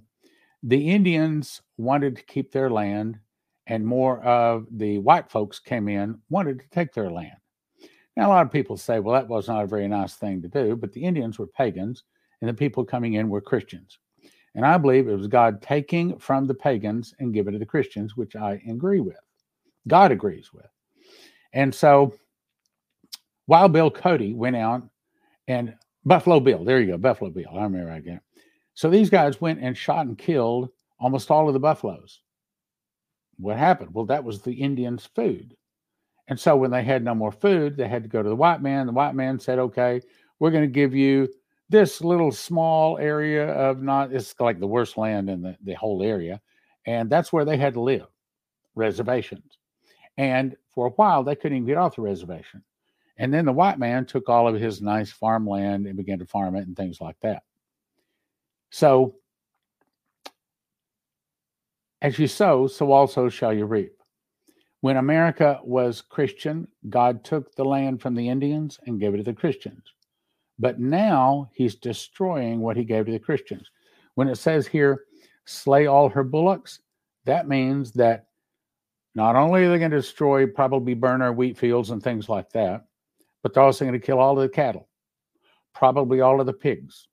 A: the Indians wanted to keep their land, and more of the white folks came in, wanted to take their land. Now, a lot of people say, well, that was not a very nice thing to do, but the Indians were pagans, and the people coming in were Christians. And I believe it was God taking from the pagans and giving to the Christians, which I agree with. God agrees with. And so while Bill Cody went out and Buffalo Bill, there you go, Buffalo Bill. I remember again. So these guys went and shot and killed almost all of the buffaloes. What happened? Well, that was the Indians' food. And so when they had no more food, they had to go to the white man. The white man said, okay, we're going to give you this little small area of not, it's like the worst land in the, the whole area. And that's where they had to live reservations. And for a while, they couldn't even get off the reservation. And then the white man took all of his nice farmland and began to farm it and things like that. So, as you sow, so also shall you reap. When America was Christian, God took the land from the Indians and gave it to the Christians. But now he's destroying what he gave to the Christians. When it says here, slay all her bullocks, that means that not only are they going to destroy, probably burn our wheat fields and things like that, but they're also going to kill all of the cattle, probably all of the pigs,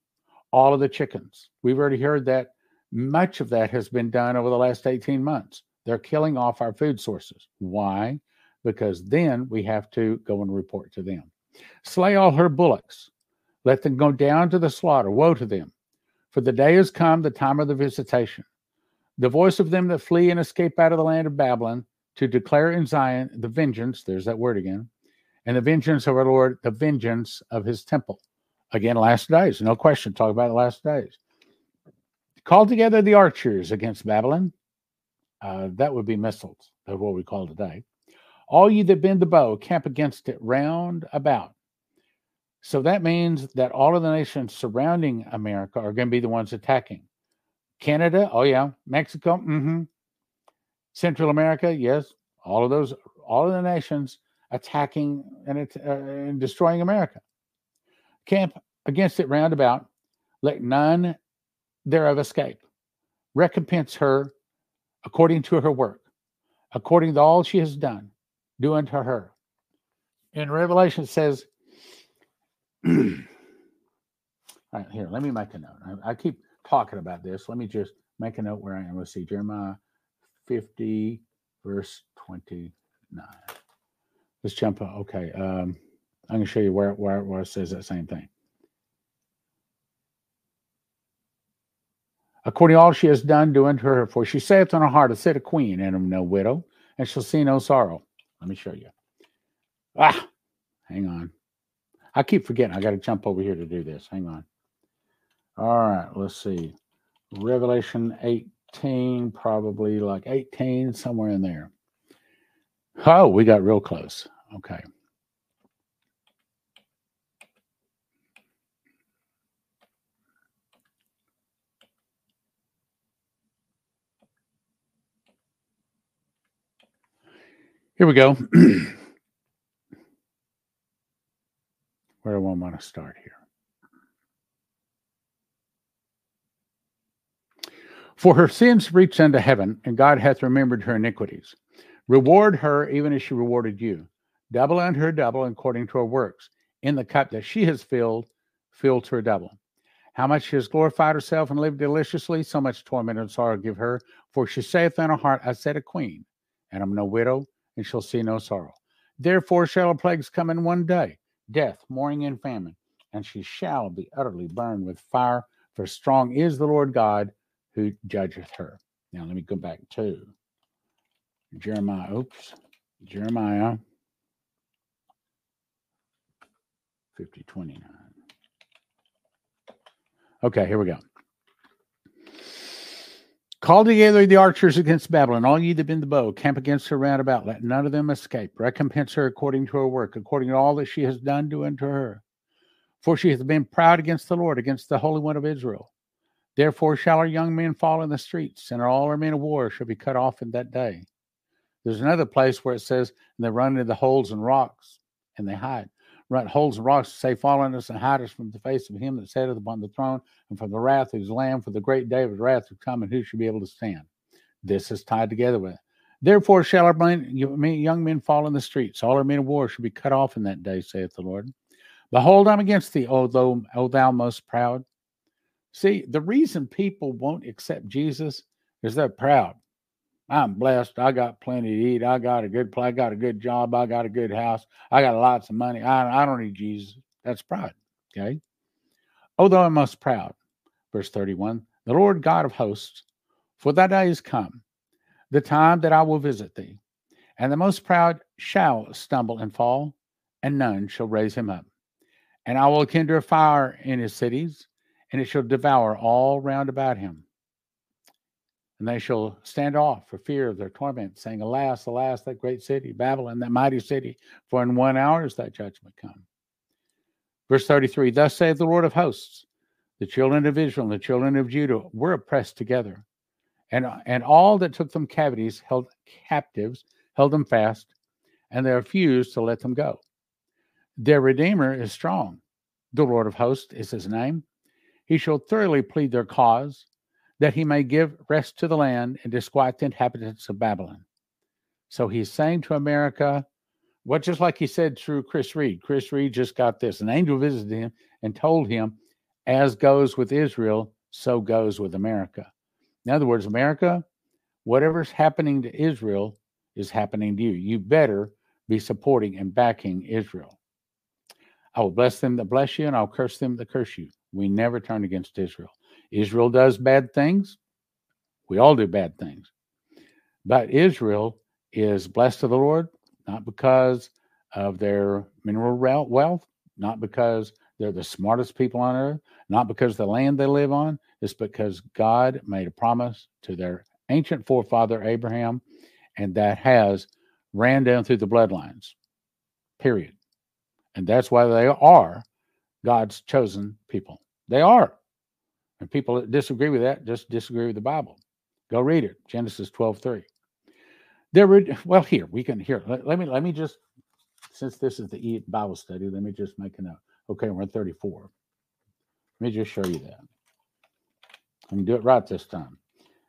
A: all of the chickens. We've already heard that much of that has been done over the last 18 months. They're killing off our food sources. Why? Because then we have to go and report to them. Slay all her bullocks. Let them go down to the slaughter. Woe to them. For the day has come, the time of the visitation. The voice of them that flee and escape out of the land of Babylon to declare in Zion the vengeance, there's that word again, and the vengeance of our Lord, the vengeance of his temple. Again, last days, no question, talk about the last days. Call together the archers against Babylon. Uh, that would be missiles, that's what we call today. All you that bend the bow, camp against it round about. So that means that all of the nations surrounding America are going to be the ones attacking. Canada, oh yeah. Mexico, mm-hmm. Central America, yes, all of those, all of the nations attacking and, uh, and destroying America. Camp against it round about. let none thereof escape. Recompense her according to her work, according to all she has done, do unto her. In Revelation, it says, all right, here, let me make a note. I, I keep talking about this. Let me just make a note where I am. Let's see, Jeremiah 50, verse 29. Let's jump. Up. Okay. Um, I'm going to show you where, where, where it says that same thing. According to all she has done, do unto her, for she saith on her heart, a set a queen, and am no widow, and shall see no sorrow. Let me show you. Ah, hang on. I keep forgetting. I got to jump over here to do this. Hang on. All right, let's see. Revelation 18, probably like 18, somewhere in there. Oh, we got real close. Okay. Here we go. Where do I want to start here? For her sins reached unto heaven, and God hath remembered her iniquities. Reward her even as she rewarded you. Double unto her double according to her works. In the cup that she has filled, fill to her double. How much she has glorified herself and lived deliciously, so much torment and sorrow give her. For she saith in her heart, I said a queen, and I'm no widow, and shall see no sorrow. Therefore shall plagues come in one day death, mourning, and famine, and she shall be utterly burned with fire. For strong is the Lord God who judgeth her. Now let me go back to Jeremiah. Oops, Jeremiah 50 29. Okay, here we go. Call together the archers against Babylon, all ye that bend the bow, camp against her round about. Let none of them escape. Recompense her according to her work, according to all that she has done, do unto her. For she hath been proud against the Lord, against the Holy One of Israel. Therefore shall our young men fall in the streets, and all our men of war shall be cut off in that day. There's another place where it says, and they run into the holes and rocks, and they hide. Holes and rocks, say, fall on us and hide us from the face of him that sitteth upon the throne, and from the wrath of his lamb, for the great day of his wrath to come, and who shall be able to stand? This is tied together with it. Therefore shall our young men fall in the streets, all our men of war shall be cut off in that day, saith the Lord. Behold, I'm against thee, O thou, o thou most proud. See, the reason people won't accept Jesus is they're proud. I'm blessed. I got plenty to eat. I got a good play. I got a good job. I got a good house. I got lots of money. I, I don't need Jesus. That's pride. Okay. Although I'm most proud, Verse 31 The Lord God of hosts, for that day is come, the time that I will visit thee, and the most proud shall stumble and fall, and none shall raise him up. And I will kindle a fire in his cities, and it shall devour all round about him. And they shall stand off for fear of their torment, saying, Alas, alas, that great city, Babylon, that mighty city, for in one hour is that judgment come. Verse 33 Thus saith the Lord of hosts, the children of Israel and the children of Judah were oppressed together, and, and all that took them cavities held captives, held them fast, and they refused to let them go. Their Redeemer is strong. The Lord of hosts is his name. He shall thoroughly plead their cause that he may give rest to the land and disquiet the inhabitants of Babylon. So he's saying to America, what just like he said through Chris Reed. Chris Reed just got this. An angel visited him and told him, as goes with Israel, so goes with America. In other words, America, whatever's happening to Israel is happening to you. You better be supporting and backing Israel. I will bless them that bless you, and I'll curse them that curse you. We never turn against Israel. Israel does bad things. We all do bad things. But Israel is blessed of the Lord, not because of their mineral wealth, not because they're the smartest people on earth, not because the land they live on. It's because God made a promise to their ancient forefather Abraham, and that has ran down through the bloodlines. Period. And that's why they are God's chosen people. They are. And people that disagree with that just disagree with the Bible. Go read it, Genesis 12 3. There were, well, here, we can, here, let, let me, let me just, since this is the Bible study, let me just make a note. Okay, we're at 34. Let me just show you that. I can do it right this time.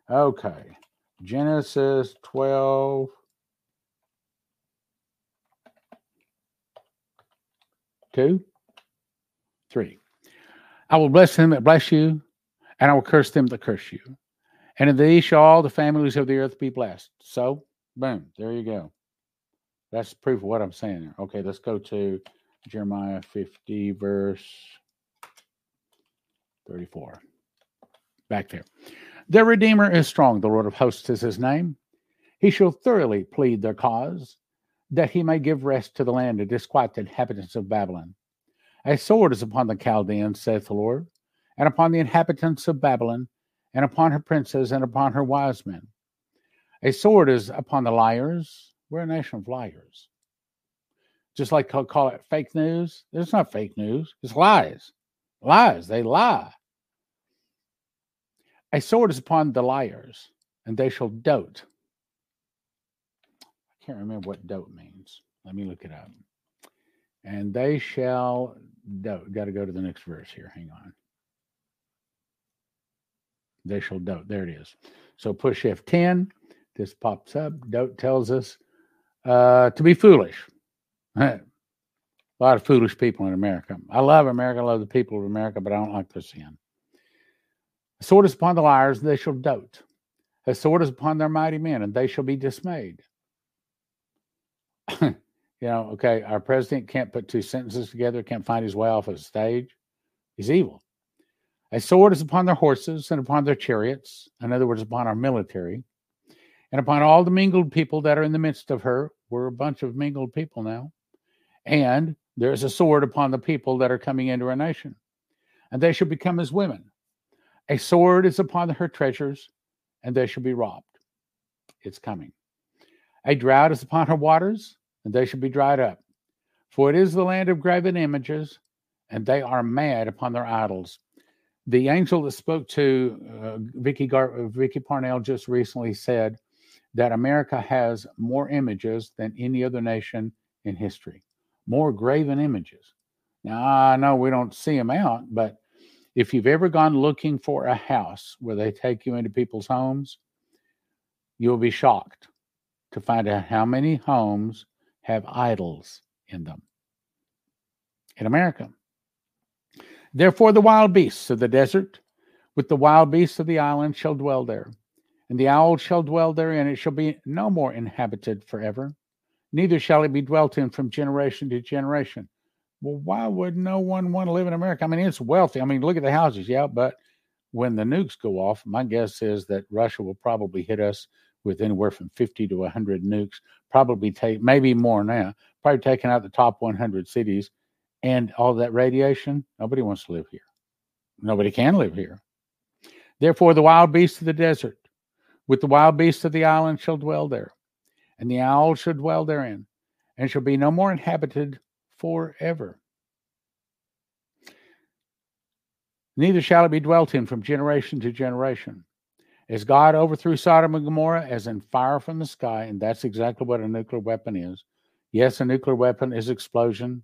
A: Okay, Genesis 12. Two, three. I will bless him that bless you, and I will curse them that curse you. And in thee shall all the families of the earth be blessed. So, boom, there you go. That's proof of what I'm saying there. Okay, let's go to Jeremiah 50, verse 34. Back there. Their Redeemer is strong. The Lord of hosts is his name. He shall thoroughly plead their cause, that he may give rest to the land and disquiet the inhabitants of Babylon. A sword is upon the Chaldeans, saith the Lord, and upon the inhabitants of Babylon, and upon her princes, and upon her wise men. A sword is upon the liars. We're a nation of liars. Just like call, it fake news. It's not fake news, it's lies. Lies. They lie. A sword is upon the liars, and they shall dote. I can't remember what dote means. Let me look it up. And they shall dote. Got to go to the next verse here. Hang on they shall dote. There it is. So push F10. This pops up. Dote tells us uh, to be foolish. a lot of foolish people in America. I love America. I love the people of America, but I don't like their sin. A sword is upon the liars, they shall dote. A sword is upon their mighty men, and they shall be dismayed. you know, okay, our president can't put two sentences together, can't find his way off of the stage. He's evil. A sword is upon their horses and upon their chariots, in other words, upon our military, and upon all the mingled people that are in the midst of her. We're a bunch of mingled people now. And there is a sword upon the people that are coming into our nation, and they shall become as women. A sword is upon her treasures, and they shall be robbed. It's coming. A drought is upon her waters, and they shall be dried up. For it is the land of graven images, and they are mad upon their idols the angel that spoke to uh, Vicky Gar- uh, Vicky Parnell just recently said that America has more images than any other nation in history, more graven images. Now I know we don't see them out, but if you've ever gone looking for a house where they take you into people's homes, you'll be shocked to find out how many homes have idols in them in America. Therefore, the wild beasts of the desert with the wild beasts of the island shall dwell there, and the owl shall dwell therein. It shall be no more inhabited forever, neither shall it be dwelt in from generation to generation. Well, why would no one want to live in America? I mean, it's wealthy. I mean, look at the houses, yeah, but when the nukes go off, my guess is that Russia will probably hit us with anywhere from 50 to 100 nukes, probably take maybe more now, probably taking out the top 100 cities and all that radiation. Nobody wants to live here. Nobody can live here. Therefore, the wild beasts of the desert with the wild beasts of the island shall dwell there, and the owl shall dwell therein, and shall be no more inhabited forever. Neither shall it be dwelt in from generation to generation. As God overthrew Sodom and Gomorrah as in fire from the sky, and that's exactly what a nuclear weapon is. Yes, a nuclear weapon is explosion.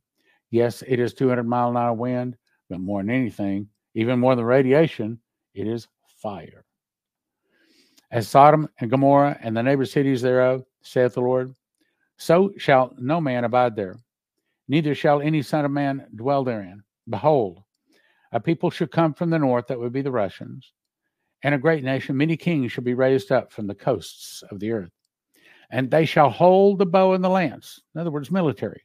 A: Yes, it is 200 mile an hour wind, but more than anything, even more than radiation, it is fire. As Sodom and Gomorrah and the neighbor cities thereof, saith the Lord, so shall no man abide there, neither shall any son of man dwell therein. Behold, a people shall come from the north, that would be the Russians, and a great nation, many kings shall be raised up from the coasts of the earth. And they shall hold the bow and the lance. In other words, military.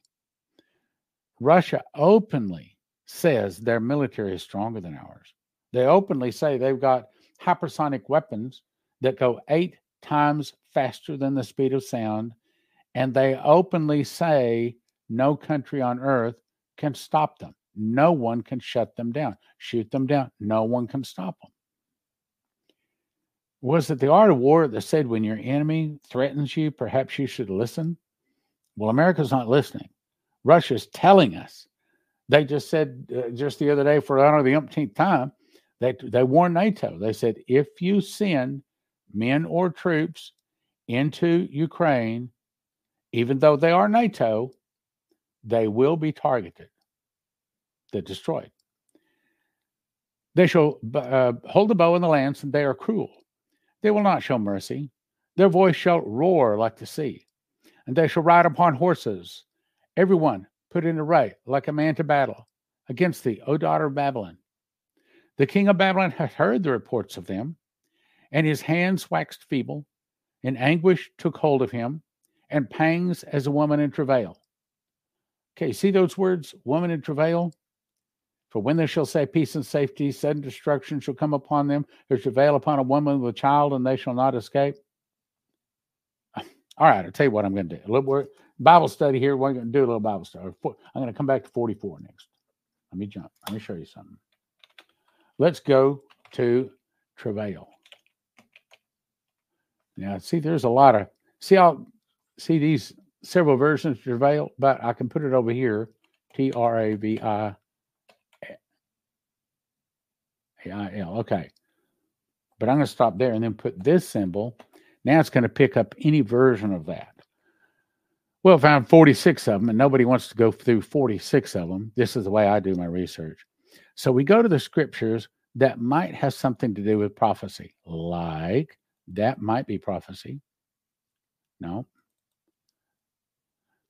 A: Russia openly says their military is stronger than ours. They openly say they've got hypersonic weapons that go eight times faster than the speed of sound. And they openly say no country on earth can stop them. No one can shut them down, shoot them down. No one can stop them. Was it the art of war that said when your enemy threatens you, perhaps you should listen? Well, America's not listening. Russia's telling us. They just said uh, just the other day, for I don't know the umpteenth time, they they warned NATO. They said if you send men or troops into Ukraine, even though they are NATO, they will be targeted they're destroyed. They shall uh, hold the bow and the lance, and they are cruel. They will not show mercy. Their voice shall roar like the sea, and they shall ride upon horses, every one put in array like a man to battle against thee, O oh, daughter of Babylon. The king of Babylon had heard the reports of them, and his hands waxed feeble, and anguish took hold of him, and pangs as a woman in travail. Okay, see those words, woman in travail? For when they shall say peace and safety, sudden destruction shall come upon them. There travail upon a woman with child, and they shall not escape. All right, I'll tell you what I'm going to do. A little more Bible study here. We're going to do a little Bible study. I'm going to come back to 44 next. Let me jump. Let me show you something. Let's go to travail. Now, see, there's a lot of see how see these several versions of travail, but I can put it over here. T R A V I A-I-L. Okay. But I'm going to stop there and then put this symbol. Now it's going to pick up any version of that. Well, found 46 of them, and nobody wants to go through 46 of them. This is the way I do my research. So we go to the scriptures that might have something to do with prophecy, like that might be prophecy. No.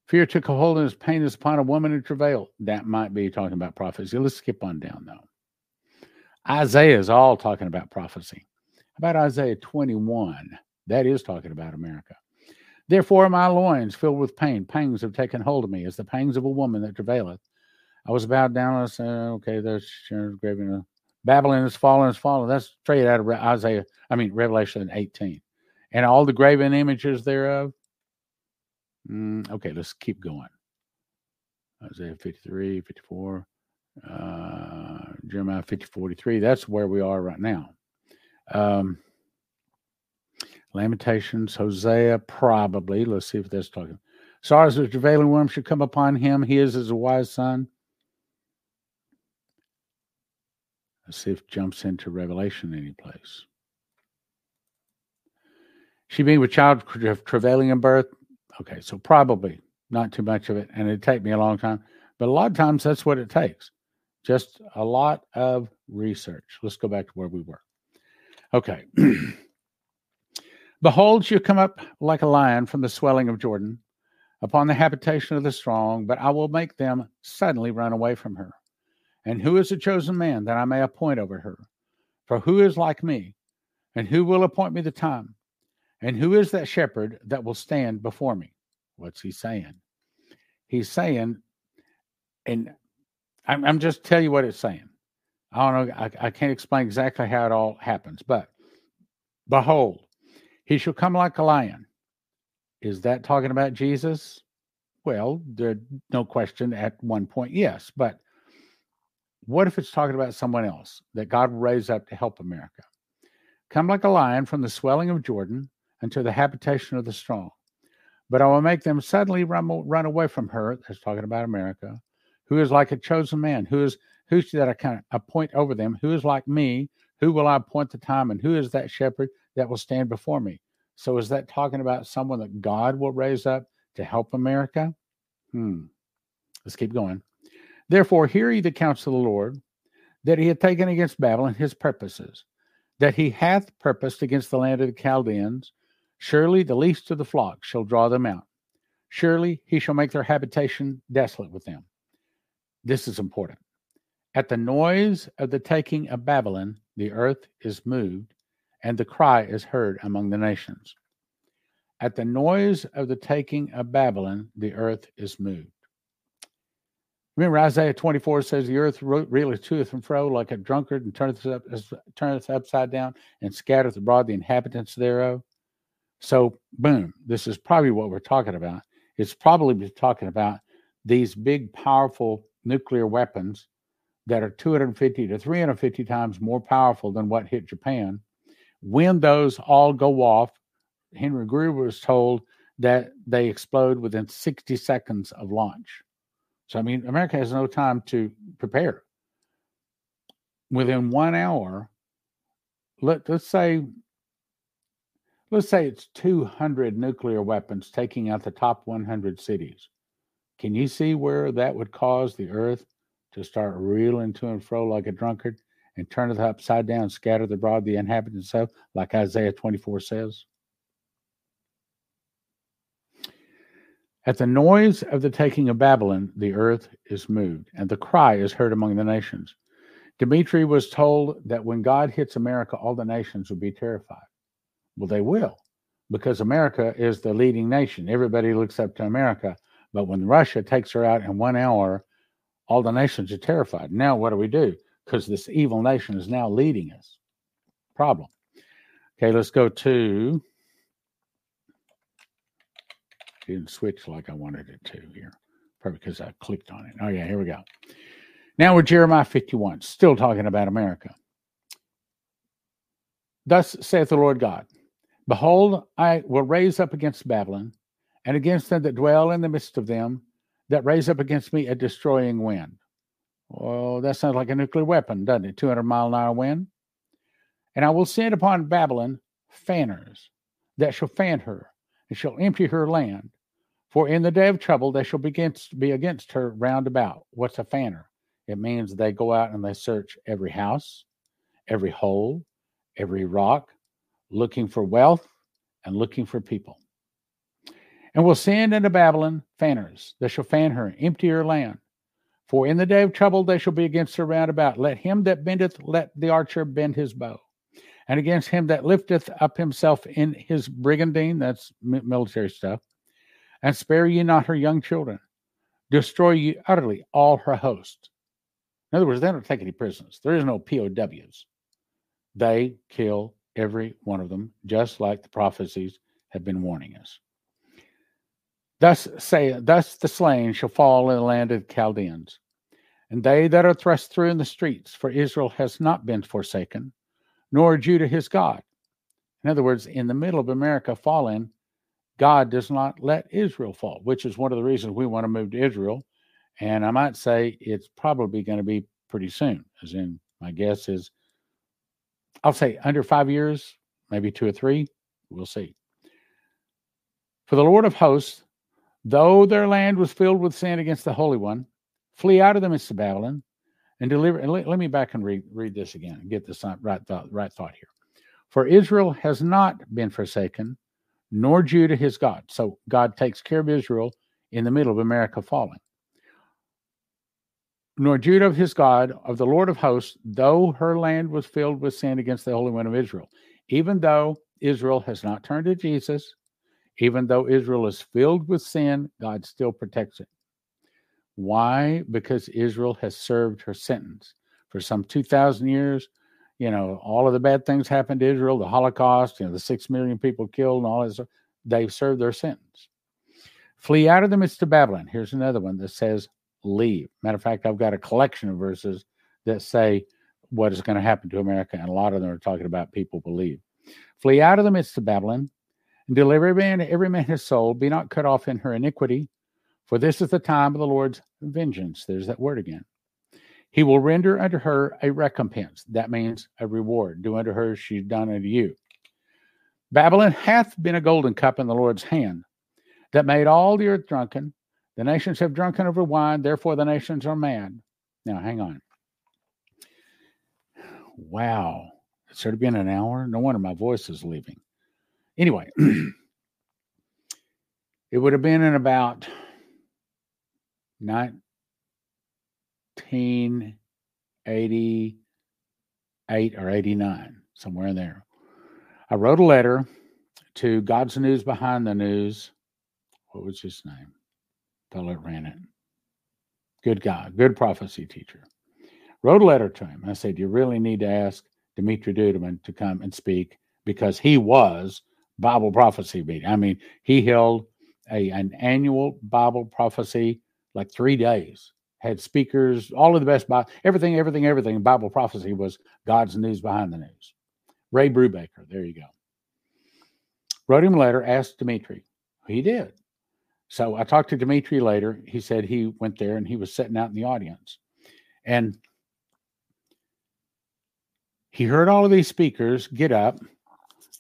A: Fear took a hold and his pain is upon a woman in travail. That might be talking about prophecy. Let's skip on down though. Isaiah is all talking about prophecy. How about Isaiah 21? That is talking about America. Therefore, my loins filled with pain, pangs have taken hold of me, as the pangs of a woman that travaileth. I was bowed down. I said, okay, there's graving. Babylon is fallen, is fallen. That's straight out of Isaiah, I mean, Revelation 18. And all the graven images thereof. Mm, okay, let's keep going. Isaiah 53, 54 uh, Jeremiah 50, 43. That's where we are right now. Um, Lamentations, Hosea, probably. Let's see if that's talking. Sorrows of travailing worm should come upon him. He is as a wise son. Let's see if jumps into Revelation any place. She being with child of travailing in birth. Okay, so probably not too much of it, and it'd take me a long time. But a lot of times that's what it takes. Just a lot of research. Let's go back to where we were. Okay. Behold, you come up like a lion from the swelling of Jordan upon the habitation of the strong, but I will make them suddenly run away from her. And who is a chosen man that I may appoint over her? For who is like me? And who will appoint me the time? And who is that shepherd that will stand before me? What's he saying? He's saying, and I'm, I'm just tell you what it's saying. I don't know. I, I can't explain exactly how it all happens, but behold, he shall come like a lion. Is that talking about Jesus? Well, there no question at one point, yes. But what if it's talking about someone else that God will raise up to help America? Come like a lion from the swelling of Jordan unto the habitation of the strong. But I will make them suddenly run, run away from her. That's talking about America, who is like a chosen man, who is who's that I kind of appoint over them, who is like me, who will I appoint the time, and who is that shepherd that will stand before me? So is that talking about someone that God will raise up to help America? Hmm. Let's keep going. Therefore, hear ye the counsel of the Lord, that he hath taken against Babylon his purposes, that he hath purposed against the land of the Chaldeans. Surely the least of the flock shall draw them out. Surely he shall make their habitation desolate with them. This is important. At the noise of the taking of Babylon, the earth is moved, and the cry is heard among the nations. At the noise of the taking of Babylon, the earth is moved. Remember, Isaiah 24 says, The earth reeleth to and fro like a drunkard, and turneth, up, turneth upside down, and scattereth abroad the inhabitants thereof. So, boom, this is probably what we're talking about. It's probably talking about these big, powerful nuclear weapons that are 250 to 350 times more powerful than what hit Japan when those all go off, Henry Gruver was told that they explode within 60 seconds of launch. So, I mean, America has no time to prepare. Within one hour, let, let's say, let's say it's 200 nuclear weapons taking out the top 100 cities. Can you see where that would cause the earth to start reeling to and fro like a drunkard? And turneth upside down, scattereth abroad the inhabitants of, like Isaiah 24 says. At the noise of the taking of Babylon, the earth is moved, and the cry is heard among the nations. Dimitri was told that when God hits America, all the nations will be terrified. Well, they will, because America is the leading nation. Everybody looks up to America. But when Russia takes her out in one hour, all the nations are terrified. Now, what do we do? Because this evil nation is now leading us. Problem. Okay, let's go to. Didn't switch like I wanted it to here, probably because I clicked on it. Oh, yeah, here we go. Now we're Jeremiah 51, still talking about America. Thus saith the Lord God Behold, I will raise up against Babylon and against them that dwell in the midst of them, that raise up against me a destroying wind. Well, that sounds like a nuclear weapon, doesn't it? 200 mile an hour wind. And I will send upon Babylon fanners that shall fan her and shall empty her land. For in the day of trouble they shall begin to be against her round about. What's a fanner? It means they go out and they search every house, every hole, every rock, looking for wealth and looking for people. And will send into Babylon fanners that shall fan her, empty her land. For in the day of trouble they shall be against her round about. Let him that bendeth, let the archer bend his bow. And against him that lifteth up himself in his brigandine, that's military stuff, and spare ye not her young children. Destroy ye utterly all her host. In other words, they don't take any prisoners. There is no POWs. They kill every one of them, just like the prophecies have been warning us. Thus say, thus the slain shall fall in the land of the Chaldeans, and they that are thrust through in the streets, for Israel has not been forsaken, nor Judah his God. In other words, in the middle of America falling, God does not let Israel fall, which is one of the reasons we want to move to Israel. And I might say it's probably going to be pretty soon, as in my guess is I'll say under five years, maybe two or three. We'll see. For the Lord of hosts though their land was filled with sin against the Holy One, flee out of the midst of Babylon and deliver. And let, let me back and read, read this again and get this right thought, right thought here. For Israel has not been forsaken, nor Judah his God. So God takes care of Israel in the middle of America falling. Nor Judah of his God, of the Lord of hosts, though her land was filled with sin against the Holy One of Israel. Even though Israel has not turned to Jesus, even though Israel is filled with sin, God still protects it. Why? Because Israel has served her sentence. for some 2,000 years. You know, all of the bad things happened to Israel, the Holocaust, you know, the six million people killed and all this. They've served their sentence. Flee out of the midst of Babylon. Here's another one that says, leave. Matter of fact, I've got a collection of verses that say what is going to happen to America, and a lot of them are talking about people believe. Flee out of the midst of Babylon, and deliver every man, every man his soul. Be not cut off in her iniquity, for this is the time of the Lord's vengeance. There's that word again. He will render unto her a recompense. That means a reward. Do unto her as she's done unto you. Babylon hath been a golden cup in the Lord's hand that made all the earth drunken. The nations have drunken over wine, therefore the nations are mad. Now, hang on. Wow. It should have been an hour. No wonder my voice is leaving. Anyway, it would have been in about 1988 or 89, somewhere in there. I wrote a letter to God's News Behind the News. What was his name? Fellow ran it. Good guy, good prophecy teacher. Wrote a letter to him. I said, You really need to ask Dimitri Duduman to come and speak because he was Bible prophecy meeting. I mean, he held a an annual Bible prophecy like three days. Had speakers, all of the best Bible, everything, everything, everything. Bible prophecy was God's news behind the news. Ray Brubaker, there you go. Wrote him a letter, asked Dimitri. He did. So I talked to Dimitri later. He said he went there and he was sitting out in the audience. And he heard all of these speakers get up,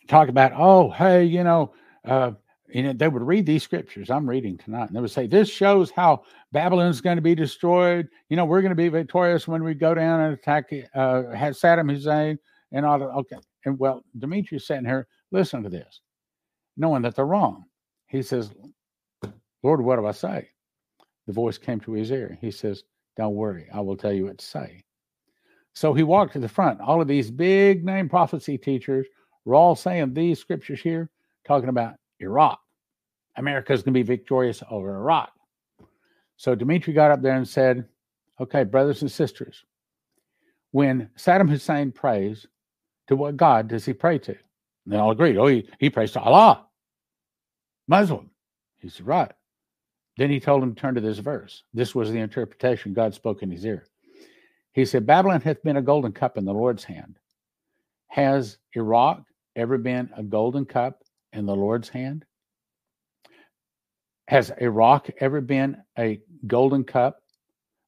A: talk about, oh, hey, you know, uh, you know, they would read these scriptures I'm reading tonight, and they would say, This shows how Babylon's going to be destroyed. You know, we're going to be victorious when we go down and attack uh, Saddam Hussein and all that. Okay. And well, Dimitri's sitting here, listen to this, knowing that they're wrong. He says, Lord, what do I say? The voice came to his ear. He says, Don't worry, I will tell you what to say. So he walked to the front. All of these big name prophecy teachers were all saying these scriptures here, talking about Iraq. America's going to be victorious over Iraq. So Dimitri got up there and said, Okay, brothers and sisters, when Saddam Hussein prays, to what God does he pray to? And they all agreed, Oh, he, he prays to Allah, Muslim. He said, Right. Then he told them to turn to this verse. This was the interpretation God spoke in his ear. He said, Babylon hath been a golden cup in the Lord's hand. Has Iraq ever been a golden cup in the Lord's hand? Has Iraq ever been a golden cup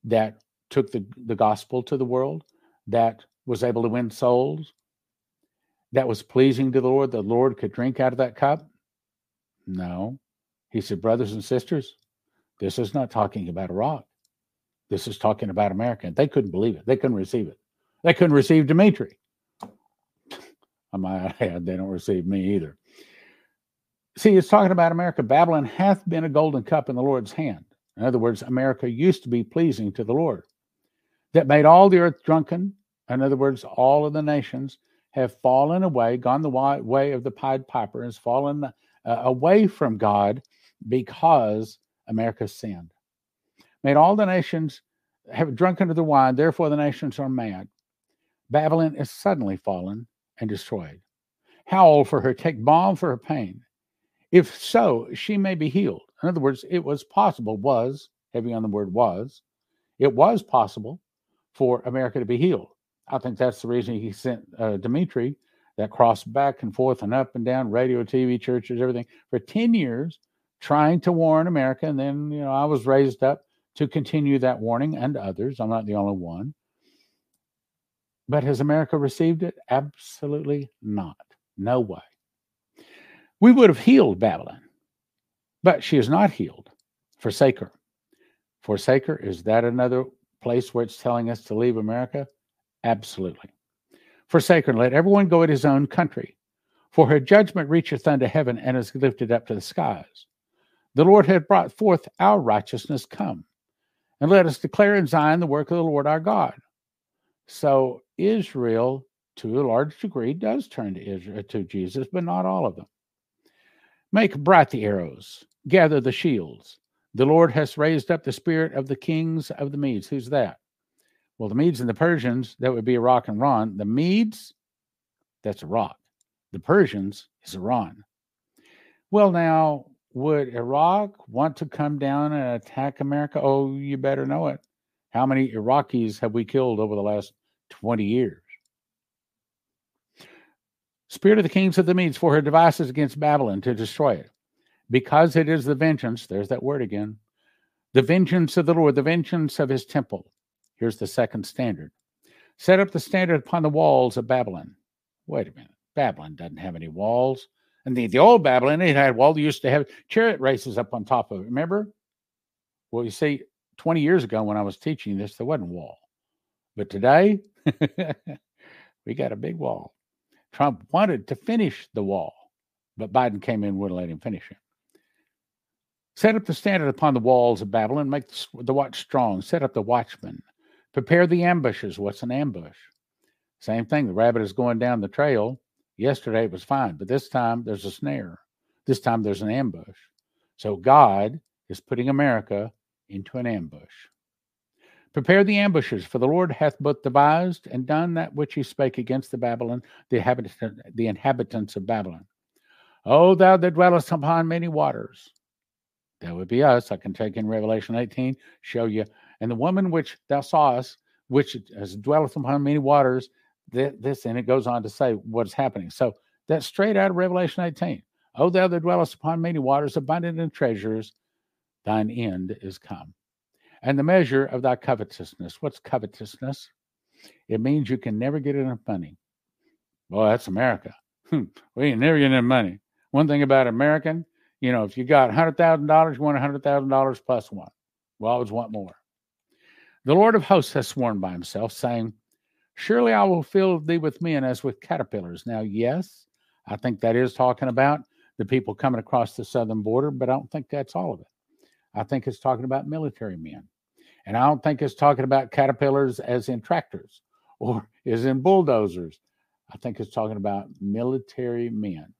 A: that took the, the gospel to the world, that was able to win souls, that was pleasing to the Lord? The Lord could drink out of that cup? No. He said, Brothers and sisters, this is not talking about Iraq. This is talking about America. They couldn't believe it. They couldn't receive it. They couldn't receive Dimitri. I might they don't receive me either. See, it's talking about America. Babylon hath been a golden cup in the Lord's hand. In other words, America used to be pleasing to the Lord. That made all the earth drunken. In other words, all of the nations have fallen away, gone the way of the Pied Piper, has fallen uh, away from God because America sinned. Made all the nations have drunk under the wine, therefore the nations are mad. Babylon is suddenly fallen and destroyed. Howl for her, take balm for her pain. If so, she may be healed. In other words, it was possible, was, heavy on the word was, it was possible for America to be healed. I think that's the reason he sent uh, Dimitri that crossed back and forth and up and down radio, TV, churches, everything for 10 years, trying to warn America. And then, you know, I was raised up to continue that warning and others. I'm not the only one. But has America received it? Absolutely not. No way. We would have healed Babylon, but she is not healed. Forsake her. Forsake her. Is that another place where it's telling us to leave America? Absolutely. Forsake her let everyone go at his own country. For her judgment reacheth unto heaven and is lifted up to the skies. The Lord hath brought forth our righteousness come. And let us declare in Zion the work of the Lord our God. So Israel, to a large degree, does turn to Israel to Jesus, but not all of them. Make bright the arrows, gather the shields. The Lord has raised up the spirit of the kings of the Medes. Who's that? Well, the Medes and the Persians, that would be Iraq and Iran. The Medes, that's Iraq. The Persians is Iran. Well, now, would Iraq want to come down and attack America? Oh, you better know it. How many Iraqis have we killed over the last 20 years? Spirit of the kings of the Medes for her devices against Babylon to destroy it. Because it is the vengeance, there's that word again, the vengeance of the Lord, the vengeance of his temple. Here's the second standard. Set up the standard upon the walls of Babylon. Wait a minute. Babylon doesn't have any walls. And the, the old Babylon, it had walls. They used to have chariot races up on top of it. Remember? Well, you see, 20 years ago when I was teaching this, there wasn't a wall. But today, we got a big wall. Trump wanted to finish the wall, but Biden came in and wouldn't let him finish it. Set up the standard upon the walls of Babylon, make the watch strong, set up the watchmen, prepare the ambushes. What's an ambush? Same thing. The rabbit is going down the trail. Yesterday it was fine, but this time there's a snare. This time there's an ambush. So God is putting America into an ambush. Prepare the ambushes, for the Lord hath both devised and done that which he spake against the Babylon, the, inhabitants, the inhabitants of Babylon. O thou that dwellest upon many waters. That would be us. I can take in Revelation 18, show you. And the woman which thou sawest, which has dwelleth upon many waters, this, and it goes on to say what's happening. So that's straight out of Revelation 18. O thou that dwellest upon many waters, abundant in treasures, thine end is come and the measure of thy covetousness. What's covetousness? It means you can never get enough money. Well, that's America. Hmm. we ain't never get enough money. One thing about American, you know, if you got hundred thousand dollars, you want hundred thousand dollars plus one. We always want more. The Lord of hosts has sworn by himself, saying, Surely I will fill thee with men as with caterpillars. Now, yes, I think that is talking about the people coming across the southern border, but I don't think that's all of it. I think it's talking about military men. And I don't think it's talking about caterpillars as in tractors or as in bulldozers. I think it's talking about military men.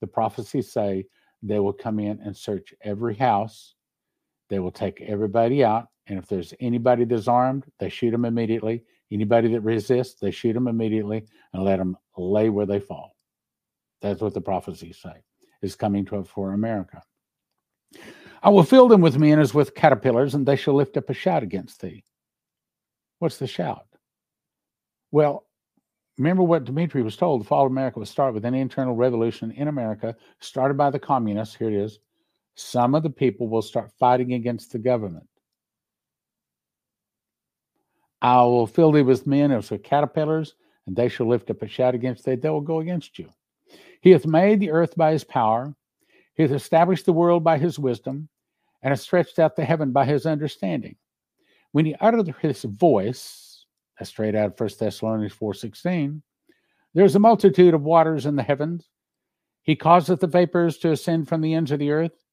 A: The prophecies say they will come in and search every house. They will take everybody out. And if there's anybody that's armed, they shoot them immediately. Anybody that resists, they shoot them immediately and let them lay where they fall. That's what the prophecies say is coming to, for America. I will fill them with men as with caterpillars, and they shall lift up a shout against thee. What's the shout? Well, remember what Dimitri was told the fall of America would start with an internal revolution in America, started by the communists. Here it is. Some of the people will start fighting against the government. I will fill thee with men as with caterpillars, and they shall lift up a shout against thee. They will go against you. He hath made the earth by his power, he has established the world by his wisdom and has stretched out the heaven by his understanding. When he uttered his voice, that's straight out of 1 Thessalonians 4.16, there is a multitude of waters in the heavens. He causeth the vapors to ascend from the ends of the earth.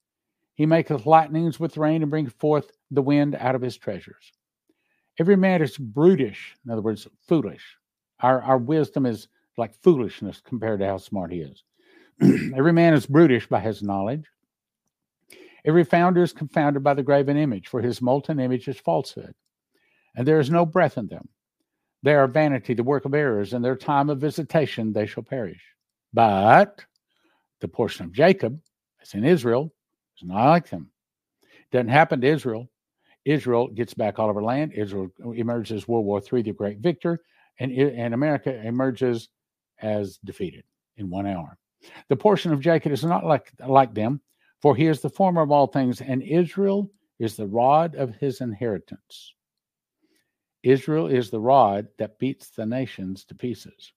A: He maketh lightnings with rain and bringeth forth the wind out of his treasures. Every man is brutish, in other words, foolish. Our, our wisdom is like foolishness compared to how smart he is. Every man is brutish by his knowledge. Every founder is confounded by the graven image, for his molten image is falsehood, and there is no breath in them. They are vanity, the work of errors, and their time of visitation they shall perish. But the portion of Jacob, that's in Israel, is not like them. It doesn't happen to Israel. Israel gets back all of her land. Israel emerges World War III, the great victor, and, and America emerges as defeated in one hour. The portion of Jacob is not like, like them, for he is the former of all things, and Israel is the rod of his inheritance. Israel is the rod that beats the nations to pieces.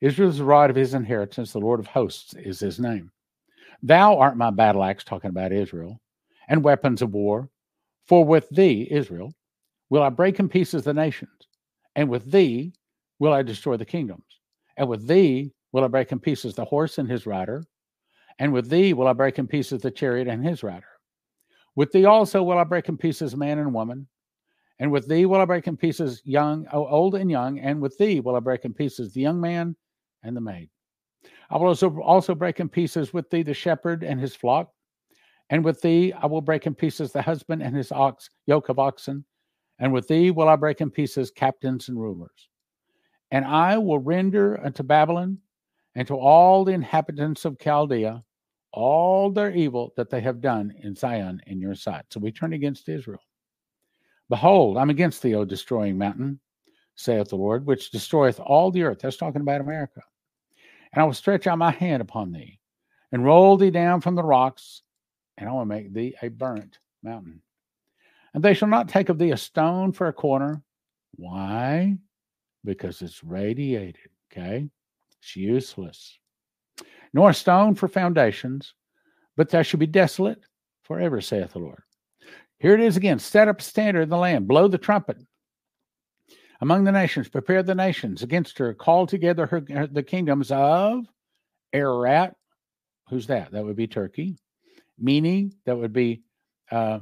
A: Israel is the rod of his inheritance. The Lord of hosts is his name. Thou art my battle axe, talking about Israel, and weapons of war. For with thee, Israel, will I break in pieces the nations, and with thee will I destroy the kingdoms, and with thee will I break in pieces the horse and his rider, and with thee will I break in pieces the chariot and his rider. With thee also will I break in pieces man and woman, and with thee will I break in pieces young, oh, old and young, and with thee will I break in pieces the young man and the maid. I will also, also break in pieces with thee the shepherd and his flock, and with thee I will break in pieces the husband and his ox, yoke of oxen, And with thee will I break in pieces captains and rulers. And I will render unto Babylon and to all the inhabitants of Chaldea all their evil that they have done in Zion in your sight. So we turn against Israel. Behold, I'm against thee, O destroying mountain, saith the Lord, which destroyeth all the earth. That's talking about America. And I will stretch out my hand upon thee and roll thee down from the rocks, and I will make thee a burnt mountain. And they shall not take of thee a stone for a corner. Why? Because it's radiated. Okay. It's useless. Nor a stone for foundations, but thou shalt be desolate forever, saith the Lord. Here it is again set up a standard in the land, blow the trumpet among the nations, prepare the nations against her, call together her, her the kingdoms of Ararat. Who's that? That would be Turkey. Meaning, that would be uh,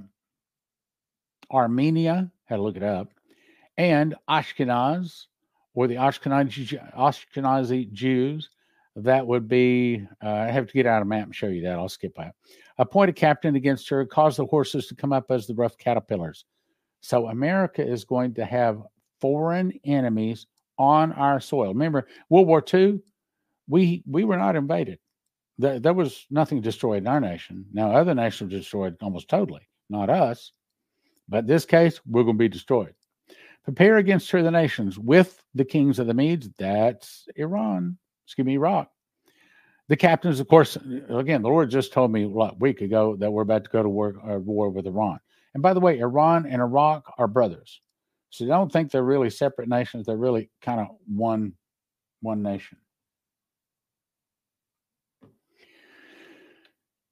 A: Armenia. Had to look it up. And Ashkenaz, or the Ashkenazi, Jews. That would be, uh, I have to get out a map and show you that. I'll skip that. Appoint a captain against her, cause the horses to come up as the rough caterpillars. So America is going to have foreign enemies on our soil. Remember, World War II, we we were not invaded. There, there was nothing destroyed in our nation. Now, other nations were destroyed almost totally, not us. But this case, we're going to be destroyed. Prepare against her the nations with the kings of the Medes. That's Iran. Excuse me, Iraq. The captains, of course, again, the Lord just told me a week ago that we're about to go to war, uh, war with Iran. And by the way, Iran and Iraq are brothers. So don't think they're really separate nations. They're really kind of one one nation.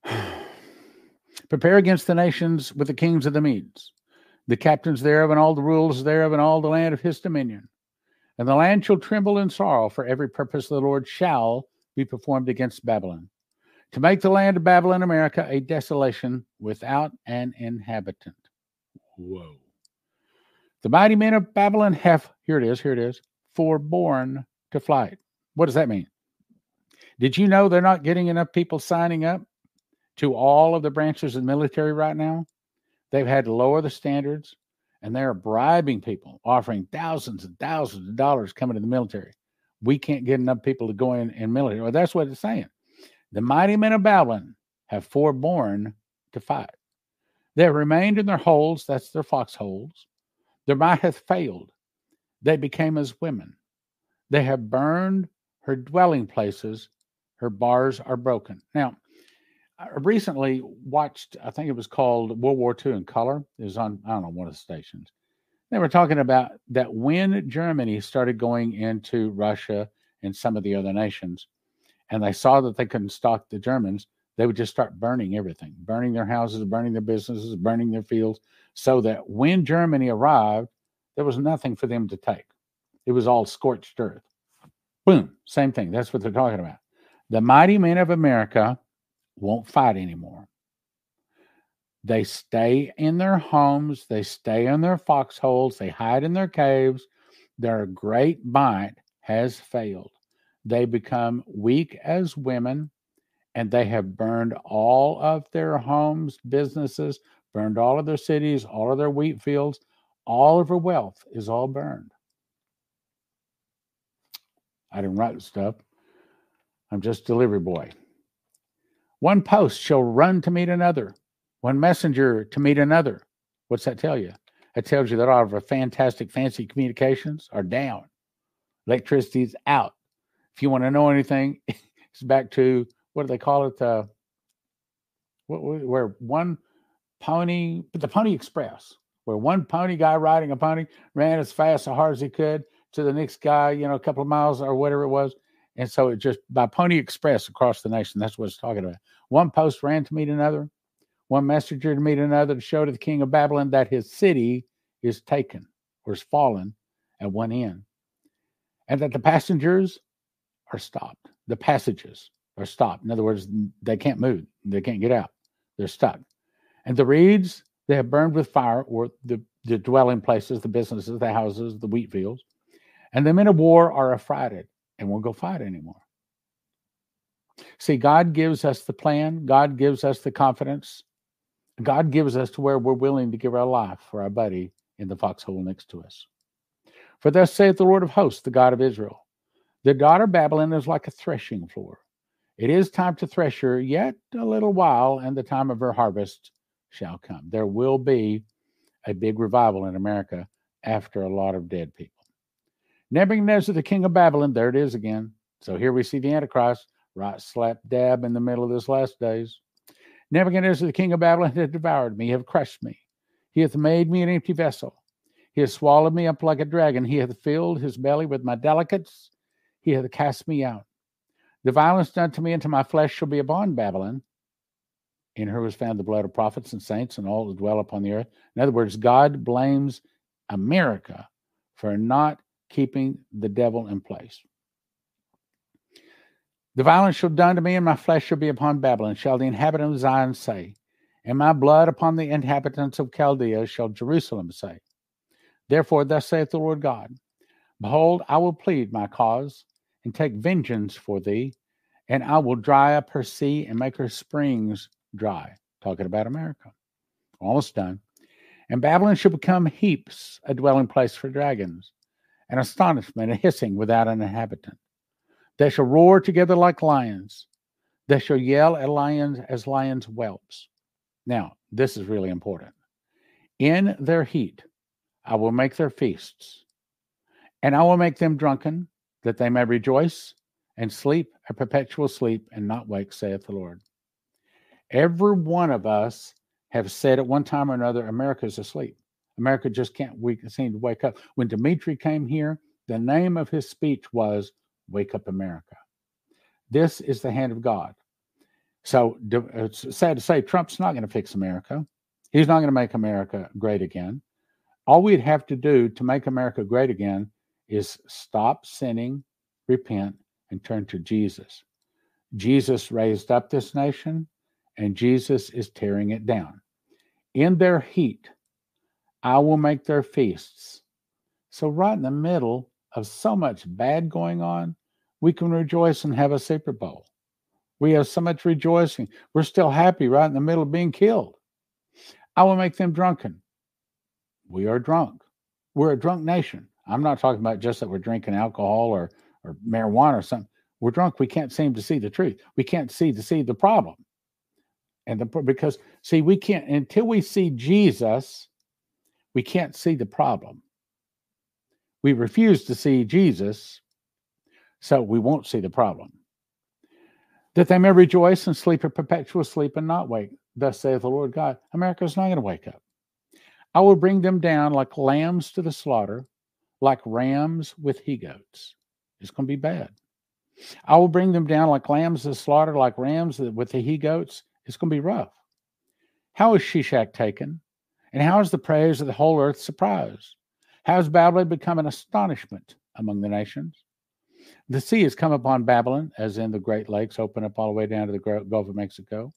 A: Prepare against the nations with the kings of the Medes, the captains thereof, and all the rulers thereof, and all the land of his dominion. And the land shall tremble in sorrow, for every purpose of the Lord shall be performed against Babylon, to make the land of Babylon, America, a desolation without an inhabitant. Whoa. The mighty men of Babylon have, here it is, here it is, forborne to flight. What does that mean? Did you know they're not getting enough people signing up to all of the branches of the military right now? They've had to lower the standards and they're bribing people, offering thousands and thousands of dollars coming to the military. We can't get enough people to go in in military. Well, that's what it's saying. The mighty men of Babylon have forborne to fight. They have remained in their holes, that's their foxholes, their might hath failed. They became as women. They have burned her dwelling places. Her bars are broken. Now, I recently watched, I think it was called World War II in Color. It was on, I don't know, one of the stations. They were talking about that when Germany started going into Russia and some of the other nations, and they saw that they couldn't stop the Germans, they would just start burning everything, burning their houses, burning their businesses, burning their fields, so that when Germany arrived, there was nothing for them to take. It was all scorched earth. Boom, same thing. That's what they're talking about. The mighty men of America won't fight anymore. They stay in their homes, they stay in their foxholes, they hide in their caves. Their great might has failed. They become weak as women and they have burned all of their homes, businesses, burned all of their cities, all of their wheat fields, all of her wealth is all burned. I didn't write stuff. I'm just delivery boy. One post shall run to meet another, one messenger to meet another. What's that tell you? It tells you that all of our fantastic, fancy communications are down. Electricity's out. If you want to know anything, it's back to what do they call it? Uh, where one pony, the Pony Express, where one pony guy riding a pony ran as fast as hard as he could to the next guy, you know, a couple of miles or whatever it was. And so it just by Pony Express across the nation, that's what it's talking about. One post ran to meet another, one messenger to meet another to show to the king of Babylon that his city is taken or is fallen at one end, and that the passengers are stopped. The passages are stopped. In other words, they can't move, they can't get out, they're stuck. And the reeds they have burned with fire, or the, the dwelling places, the businesses, the houses, the wheat fields. And the men of war are affrighted and won't go fight anymore. See, God gives us the plan, God gives us the confidence, God gives us to where we're willing to give our life for our buddy in the foxhole next to us. For thus saith the Lord of hosts, the God of Israel The daughter Babylon is like a threshing floor. It is time to thresh her, yet a little while, and the time of her harvest shall come. There will be a big revival in America after a lot of dead people. Nebuchadnezzar, the king of Babylon, there it is again. So here we see the Antichrist right slap dab in the middle of this last days. Nebuchadnezzar, the king of Babylon, hath devoured me, hath crushed me. He hath made me an empty vessel. He hath swallowed me up like a dragon. He hath filled his belly with my delicates. He hath cast me out. The violence done to me and to my flesh shall be upon Babylon. In her was found the blood of prophets and saints and all that dwell upon the earth. In other words, God blames America for not keeping the devil in place. The violence shall be done to me, and my flesh shall be upon Babylon, shall the inhabitant of Zion say. And my blood upon the inhabitants of Chaldea shall Jerusalem say. Therefore, thus saith the Lord God Behold, I will plead my cause, and take vengeance for thee, and I will dry up her sea and make her springs dry. Talking about America. Almost done. And Babylon shall become heaps, a dwelling place for dragons, an astonishment, a hissing without an inhabitant. They shall roar together like lions. They shall yell at lions as lions whelps. Now, this is really important. In their heat, I will make their feasts, and I will make them drunken, that they may rejoice and sleep a perpetual sleep and not wake, saith the Lord. Every one of us have said at one time or another, America's asleep. America just can't we seem to wake up. When Dimitri came here, the name of his speech was Wake Up America. This is the hand of God. So it's sad to say Trump's not going to fix America. He's not going to make America great again. All we'd have to do to make America great again is stop sinning, repent, and turn to Jesus. Jesus raised up this nation, and Jesus is tearing it down. In their heat, I will make their feasts. So, right in the middle of so much bad going on, we can rejoice and have a Super Bowl. We have so much rejoicing. We're still happy right in the middle of being killed. I will make them drunken. We are drunk. We're a drunk nation. I'm not talking about just that we're drinking alcohol or, or marijuana or something. We're drunk. We can't seem to see the truth. We can't see to see the problem. And the because see, we can't until we see Jesus, we can't see the problem. We refuse to see Jesus so we won't see the problem. That they may rejoice and sleep a perpetual sleep and not wake. Thus saith the Lord God America's not going to wake up. I will bring them down like lambs to the slaughter, like rams with he goats. It's going to be bad. I will bring them down like lambs to the slaughter, like rams with the he goats. It's going to be rough. How is Sheshach taken? And how is the praise of the whole earth surprised? How has Babylon become an astonishment among the nations? The sea has come upon Babylon, as in the Great Lakes open up all the way down to the Gulf of Mexico.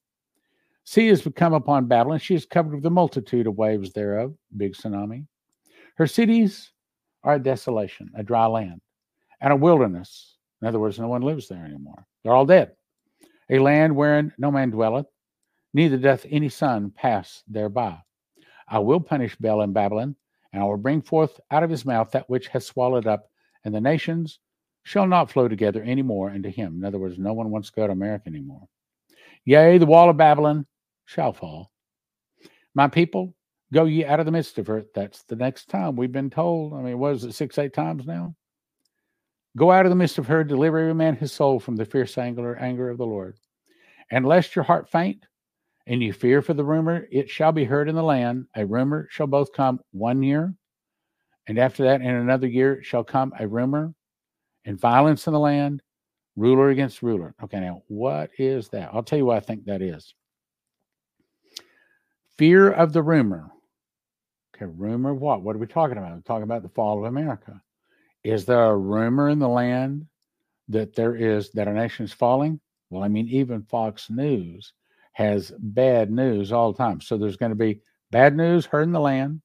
A: Sea has come upon Babylon. She is covered with a multitude of waves thereof, big tsunami. Her cities are a desolation, a dry land, and a wilderness. In other words, no one lives there anymore. They're all dead. A land wherein no man dwelleth, neither doth any son pass thereby. I will punish Bel in Babylon, and I will bring forth out of his mouth that which has swallowed up, and the nations shall not flow together any more unto him. In other words, no one wants to go to America anymore. Yea, the wall of Babylon shall fall. My people, go ye out of the midst of her. That's the next time we've been told. I mean, what is it, six, eight times now? Go out of the midst of her, deliver every man his soul from the fierce anger, anger of the Lord. And lest your heart faint, and you fear for the rumor, it shall be heard in the land. A rumor shall both come one year, and after that, in another year, shall come a rumor and violence in the land, ruler against ruler. Okay, now what is that? I'll tell you what I think that is. Fear of the rumor. Okay, rumor of what? What are we talking about? We're talking about the fall of America. Is there a rumor in the land that there is that our nation is falling? Well, I mean, even Fox News has bad news all the time. So there's going to be bad news heard in the land,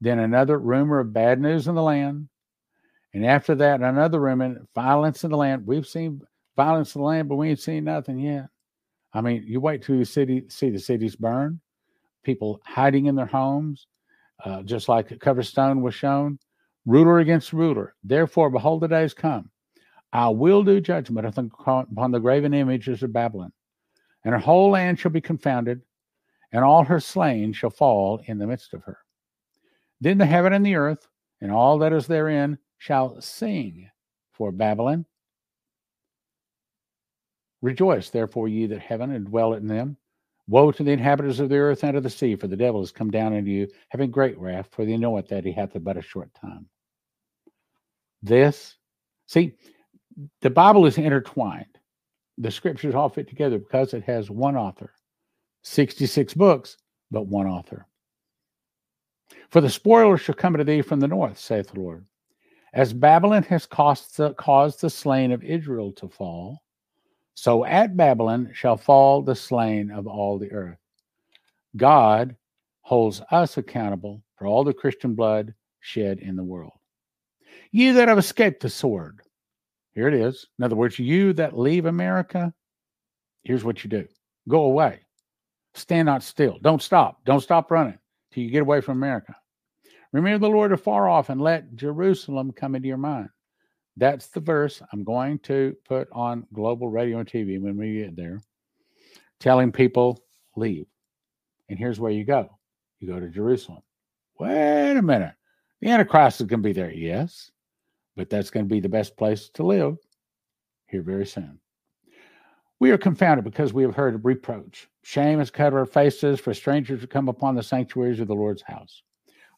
A: then another rumor of bad news in the land, and after that, another rumor, violence in the land. We've seen violence in the land, but we ain't seen nothing yet. I mean, you wait till you city see the cities burn, people hiding in their homes, uh, just like a cover was shown, ruler against ruler. Therefore, behold, the days come. I will do judgment upon the graven images of Babylon, and her whole land shall be confounded, and all her slain shall fall in the midst of her. Then the heaven and the earth, and all that is therein, shall sing for Babylon. Rejoice, therefore, ye that heaven and dwell in them. Woe to the inhabitants of the earth and of the sea, for the devil is come down unto you, having great wrath, for they know it that he hath but a short time. This, see, the Bible is intertwined. The scriptures all fit together because it has one author, 66 books, but one author. For the spoiler shall come to thee from the north, saith the Lord. As Babylon has the, caused the slain of Israel to fall, so at Babylon shall fall the slain of all the earth. God holds us accountable for all the Christian blood shed in the world. ye that have escaped the sword. Here it is. In other words, you that leave America, here's what you do go away. Stand not still. Don't stop. Don't stop running till you get away from America. Remember the Lord afar off and let Jerusalem come into your mind. That's the verse I'm going to put on global radio and TV when we get there, telling people leave. And here's where you go you go to Jerusalem. Wait a minute. The Antichrist is going to be there. Yes, but that's going to be the best place to live here very soon. We are confounded because we have heard of reproach. Shame has covered our faces for strangers to come upon the sanctuaries of the Lord's house.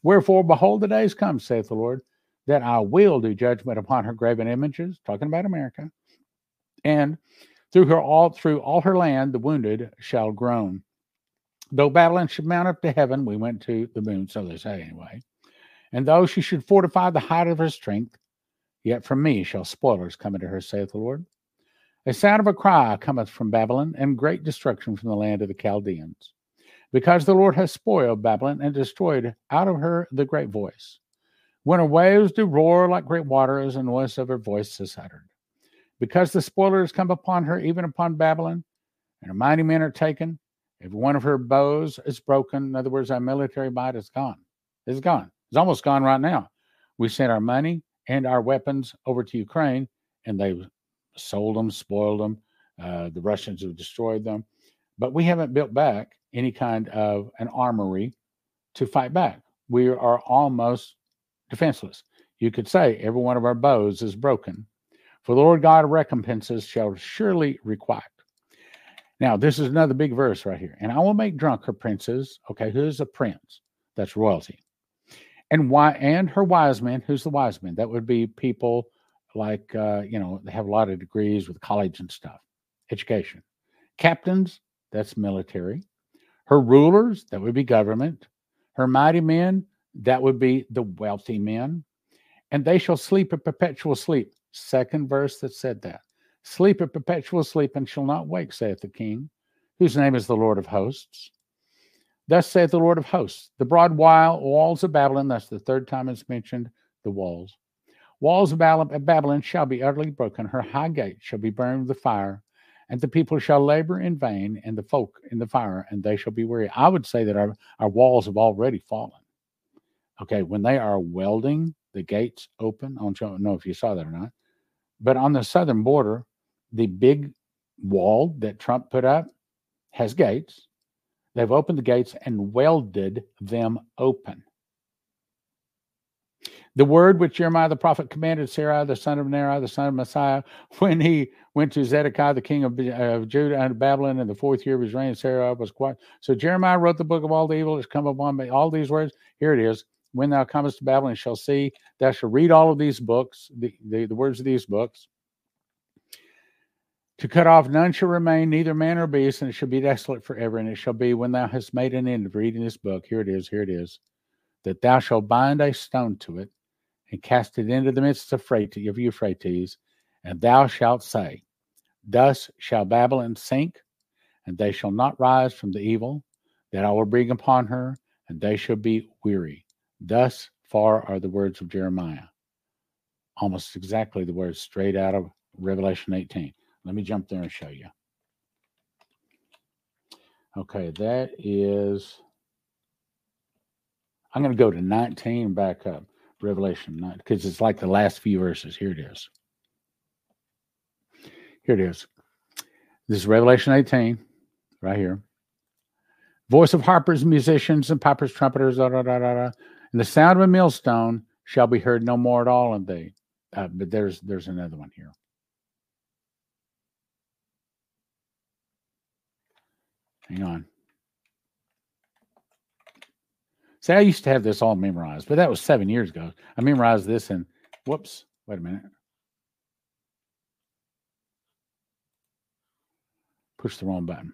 A: Wherefore, behold, the days come, saith the Lord, that I will do judgment upon her graven images, talking about America, and through her all through all her land the wounded shall groan. Though Babylon should mount up to heaven, we went to the moon, so they say anyway. And though she should fortify the height of her strength, yet from me shall spoilers come into her, saith the Lord. A sound of a cry cometh from Babylon, and great destruction from the land of the Chaldeans, because the Lord has spoiled Babylon and destroyed out of her the great voice. When her waves do roar like great waters, and noise of her voice is uttered. Because the spoilers come upon her, even upon Babylon, and her mighty men are taken, every one of her bows is broken. In other words, our military might is gone. It's gone. It's almost gone right now. We sent our money and our weapons over to Ukraine, and they sold them, spoiled them. Uh, the Russians have destroyed them. But we haven't built back any kind of an armory to fight back. We are almost defenseless. You could say, Every one of our bows is broken. For the Lord God recompenses shall surely requite. Now, this is another big verse right here. And I will make drunk her princes. Okay, who's a prince? That's royalty. And why and her wise men, who's the wise men? That would be people like uh, you know, they have a lot of degrees with college and stuff, education. Captains, that's military. Her rulers, that would be government. Her mighty men, that would be the wealthy men. And they shall sleep a perpetual sleep. Second verse that said that. Sleep a perpetual sleep and shall not wake, saith the king, whose name is the Lord of hosts. Thus saith the Lord of hosts, the broad walls of Babylon, that's the third time it's mentioned, the walls. Walls of Babylon shall be utterly broken, her high gate shall be burned with fire, and the people shall labor in vain, and the folk in the fire, and they shall be weary. I would say that our, our walls have already fallen. Okay, when they are welding the gates open, I don't know if you saw that or not, but on the southern border, the big wall that Trump put up has gates. They've opened the gates and welded them open. The word which Jeremiah the prophet commanded Sarah, the son of Neriah, the son of Messiah, when he went to Zedekiah, the king of, of Judah and Babylon in the fourth year of his reign, Sarah was quiet. So Jeremiah wrote the book of all the evil that's come upon me. All these words, here it is when thou comest to Babylon, shall see, thou shalt read all of these books, the, the, the words of these books. To cut off none shall remain, neither man nor beast, and it shall be desolate forever. And it shall be when thou hast made an end of reading this book, here it is, here it is, that thou shalt bind a stone to it and cast it into the midst of, of Euphrates, and thou shalt say, Thus shall Babylon sink, and they shall not rise from the evil that I will bring upon her, and they shall be weary. Thus far are the words of Jeremiah. Almost exactly the words straight out of Revelation 18. Let me jump there and show you. Okay, that is I'm going to go to 19 back up. Revelation 9, because it's like the last few verses. Here it is. Here it is. This is Revelation 18, right here. Voice of harpers, musicians, and pipers, trumpeters, da, da, da, da, and the sound of a millstone shall be heard no more at all in thee. Uh, but there's there's another one here. Hang on. See, I used to have this all memorized, but that was seven years ago. I memorized this and whoops, wait a minute. Push the wrong button.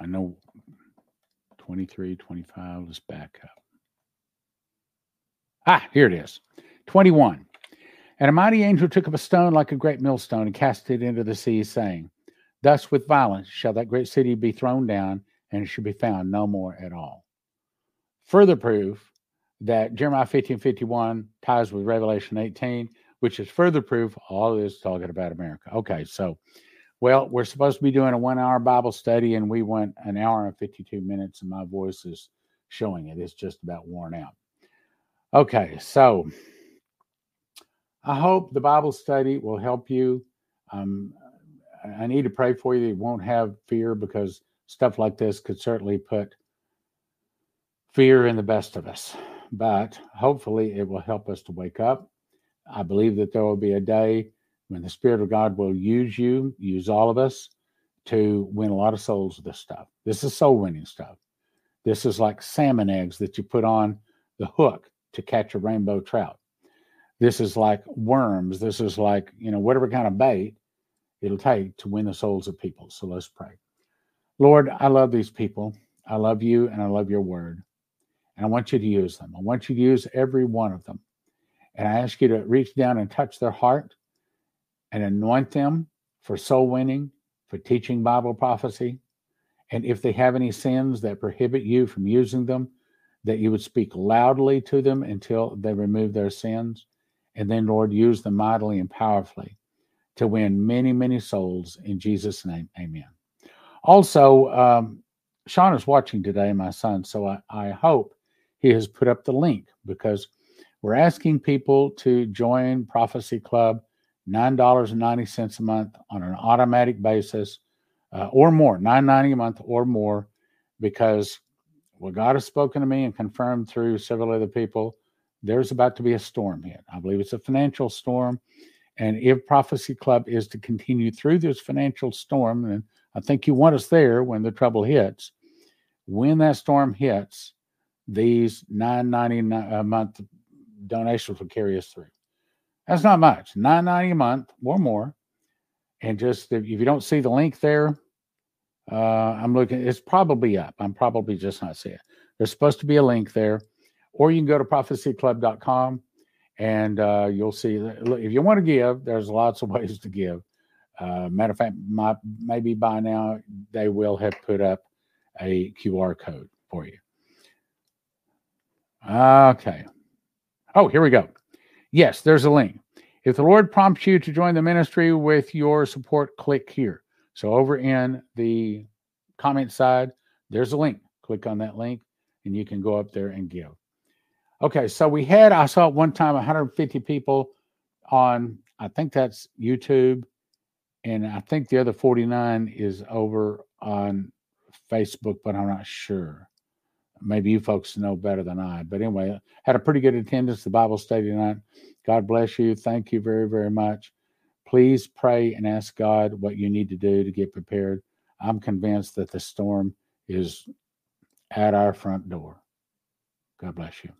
A: I know 23, 25. Let's back up. Ah, here it is. 21. And a mighty angel took up a stone like a great millstone and cast it into the sea, saying, Thus with violence shall that great city be thrown down, and it shall be found no more at all. Further proof that Jeremiah 15 51 ties with Revelation 18, which is further proof all this talking about America. Okay, so, well, we're supposed to be doing a one hour Bible study, and we went an hour and 52 minutes, and my voice is showing it. It's just about worn out. Okay, so I hope the Bible study will help you. Um, I need to pray for you that you won't have fear because stuff like this could certainly put fear in the best of us. But hopefully, it will help us to wake up. I believe that there will be a day when the Spirit of God will use you, use all of us to win a lot of souls with this stuff. This is soul winning stuff. This is like salmon eggs that you put on the hook to catch a rainbow trout. This is like worms. This is like, you know, whatever kind of bait it'll take to win the souls of people. So let's pray. Lord, I love these people. I love you and I love your word. And I want you to use them. I want you to use every one of them. And I ask you to reach down and touch their heart and anoint them for soul winning, for teaching Bible prophecy. And if they have any sins that prohibit you from using them, that you would speak loudly to them until they remove their sins. And then, Lord, use them mightily and powerfully to win many, many souls in Jesus' name. Amen. Also, um, Sean is watching today, my son, so I, I hope he has put up the link because we're asking people to join Prophecy Club, $9.90 a month on an automatic basis uh, or more, $9.90 a month or more, because what God has spoken to me and confirmed through several other people there's about to be a storm hit. I believe it's a financial storm. And if Prophecy Club is to continue through this financial storm, and I think you want us there when the trouble hits, when that storm hits, these nine ninety a uh, month donations will carry us through. That's not much, nine ninety a month or more. And just if you don't see the link there, uh, I'm looking. It's probably up. I'm probably just not seeing it. There's supposed to be a link there or you can go to prophecyclub.com and uh, you'll see if you want to give, there's lots of ways to give. Uh, matter of fact, my, maybe by now they will have put up a QR code for you. Okay. Oh, here we go. Yes, there's a link. If the Lord prompts you to join the ministry with your support, click here. So over in the comment side, there's a link. Click on that link and you can go up there and give. Okay, so we had I saw one time 150 people on I think that's YouTube, and I think the other 49 is over on Facebook, but I'm not sure. Maybe you folks know better than I. But anyway, had a pretty good attendance the Bible study tonight. God bless you. Thank you very very much. Please pray and ask God what you need to do to get prepared. I'm convinced that the storm is at our front door. God bless you.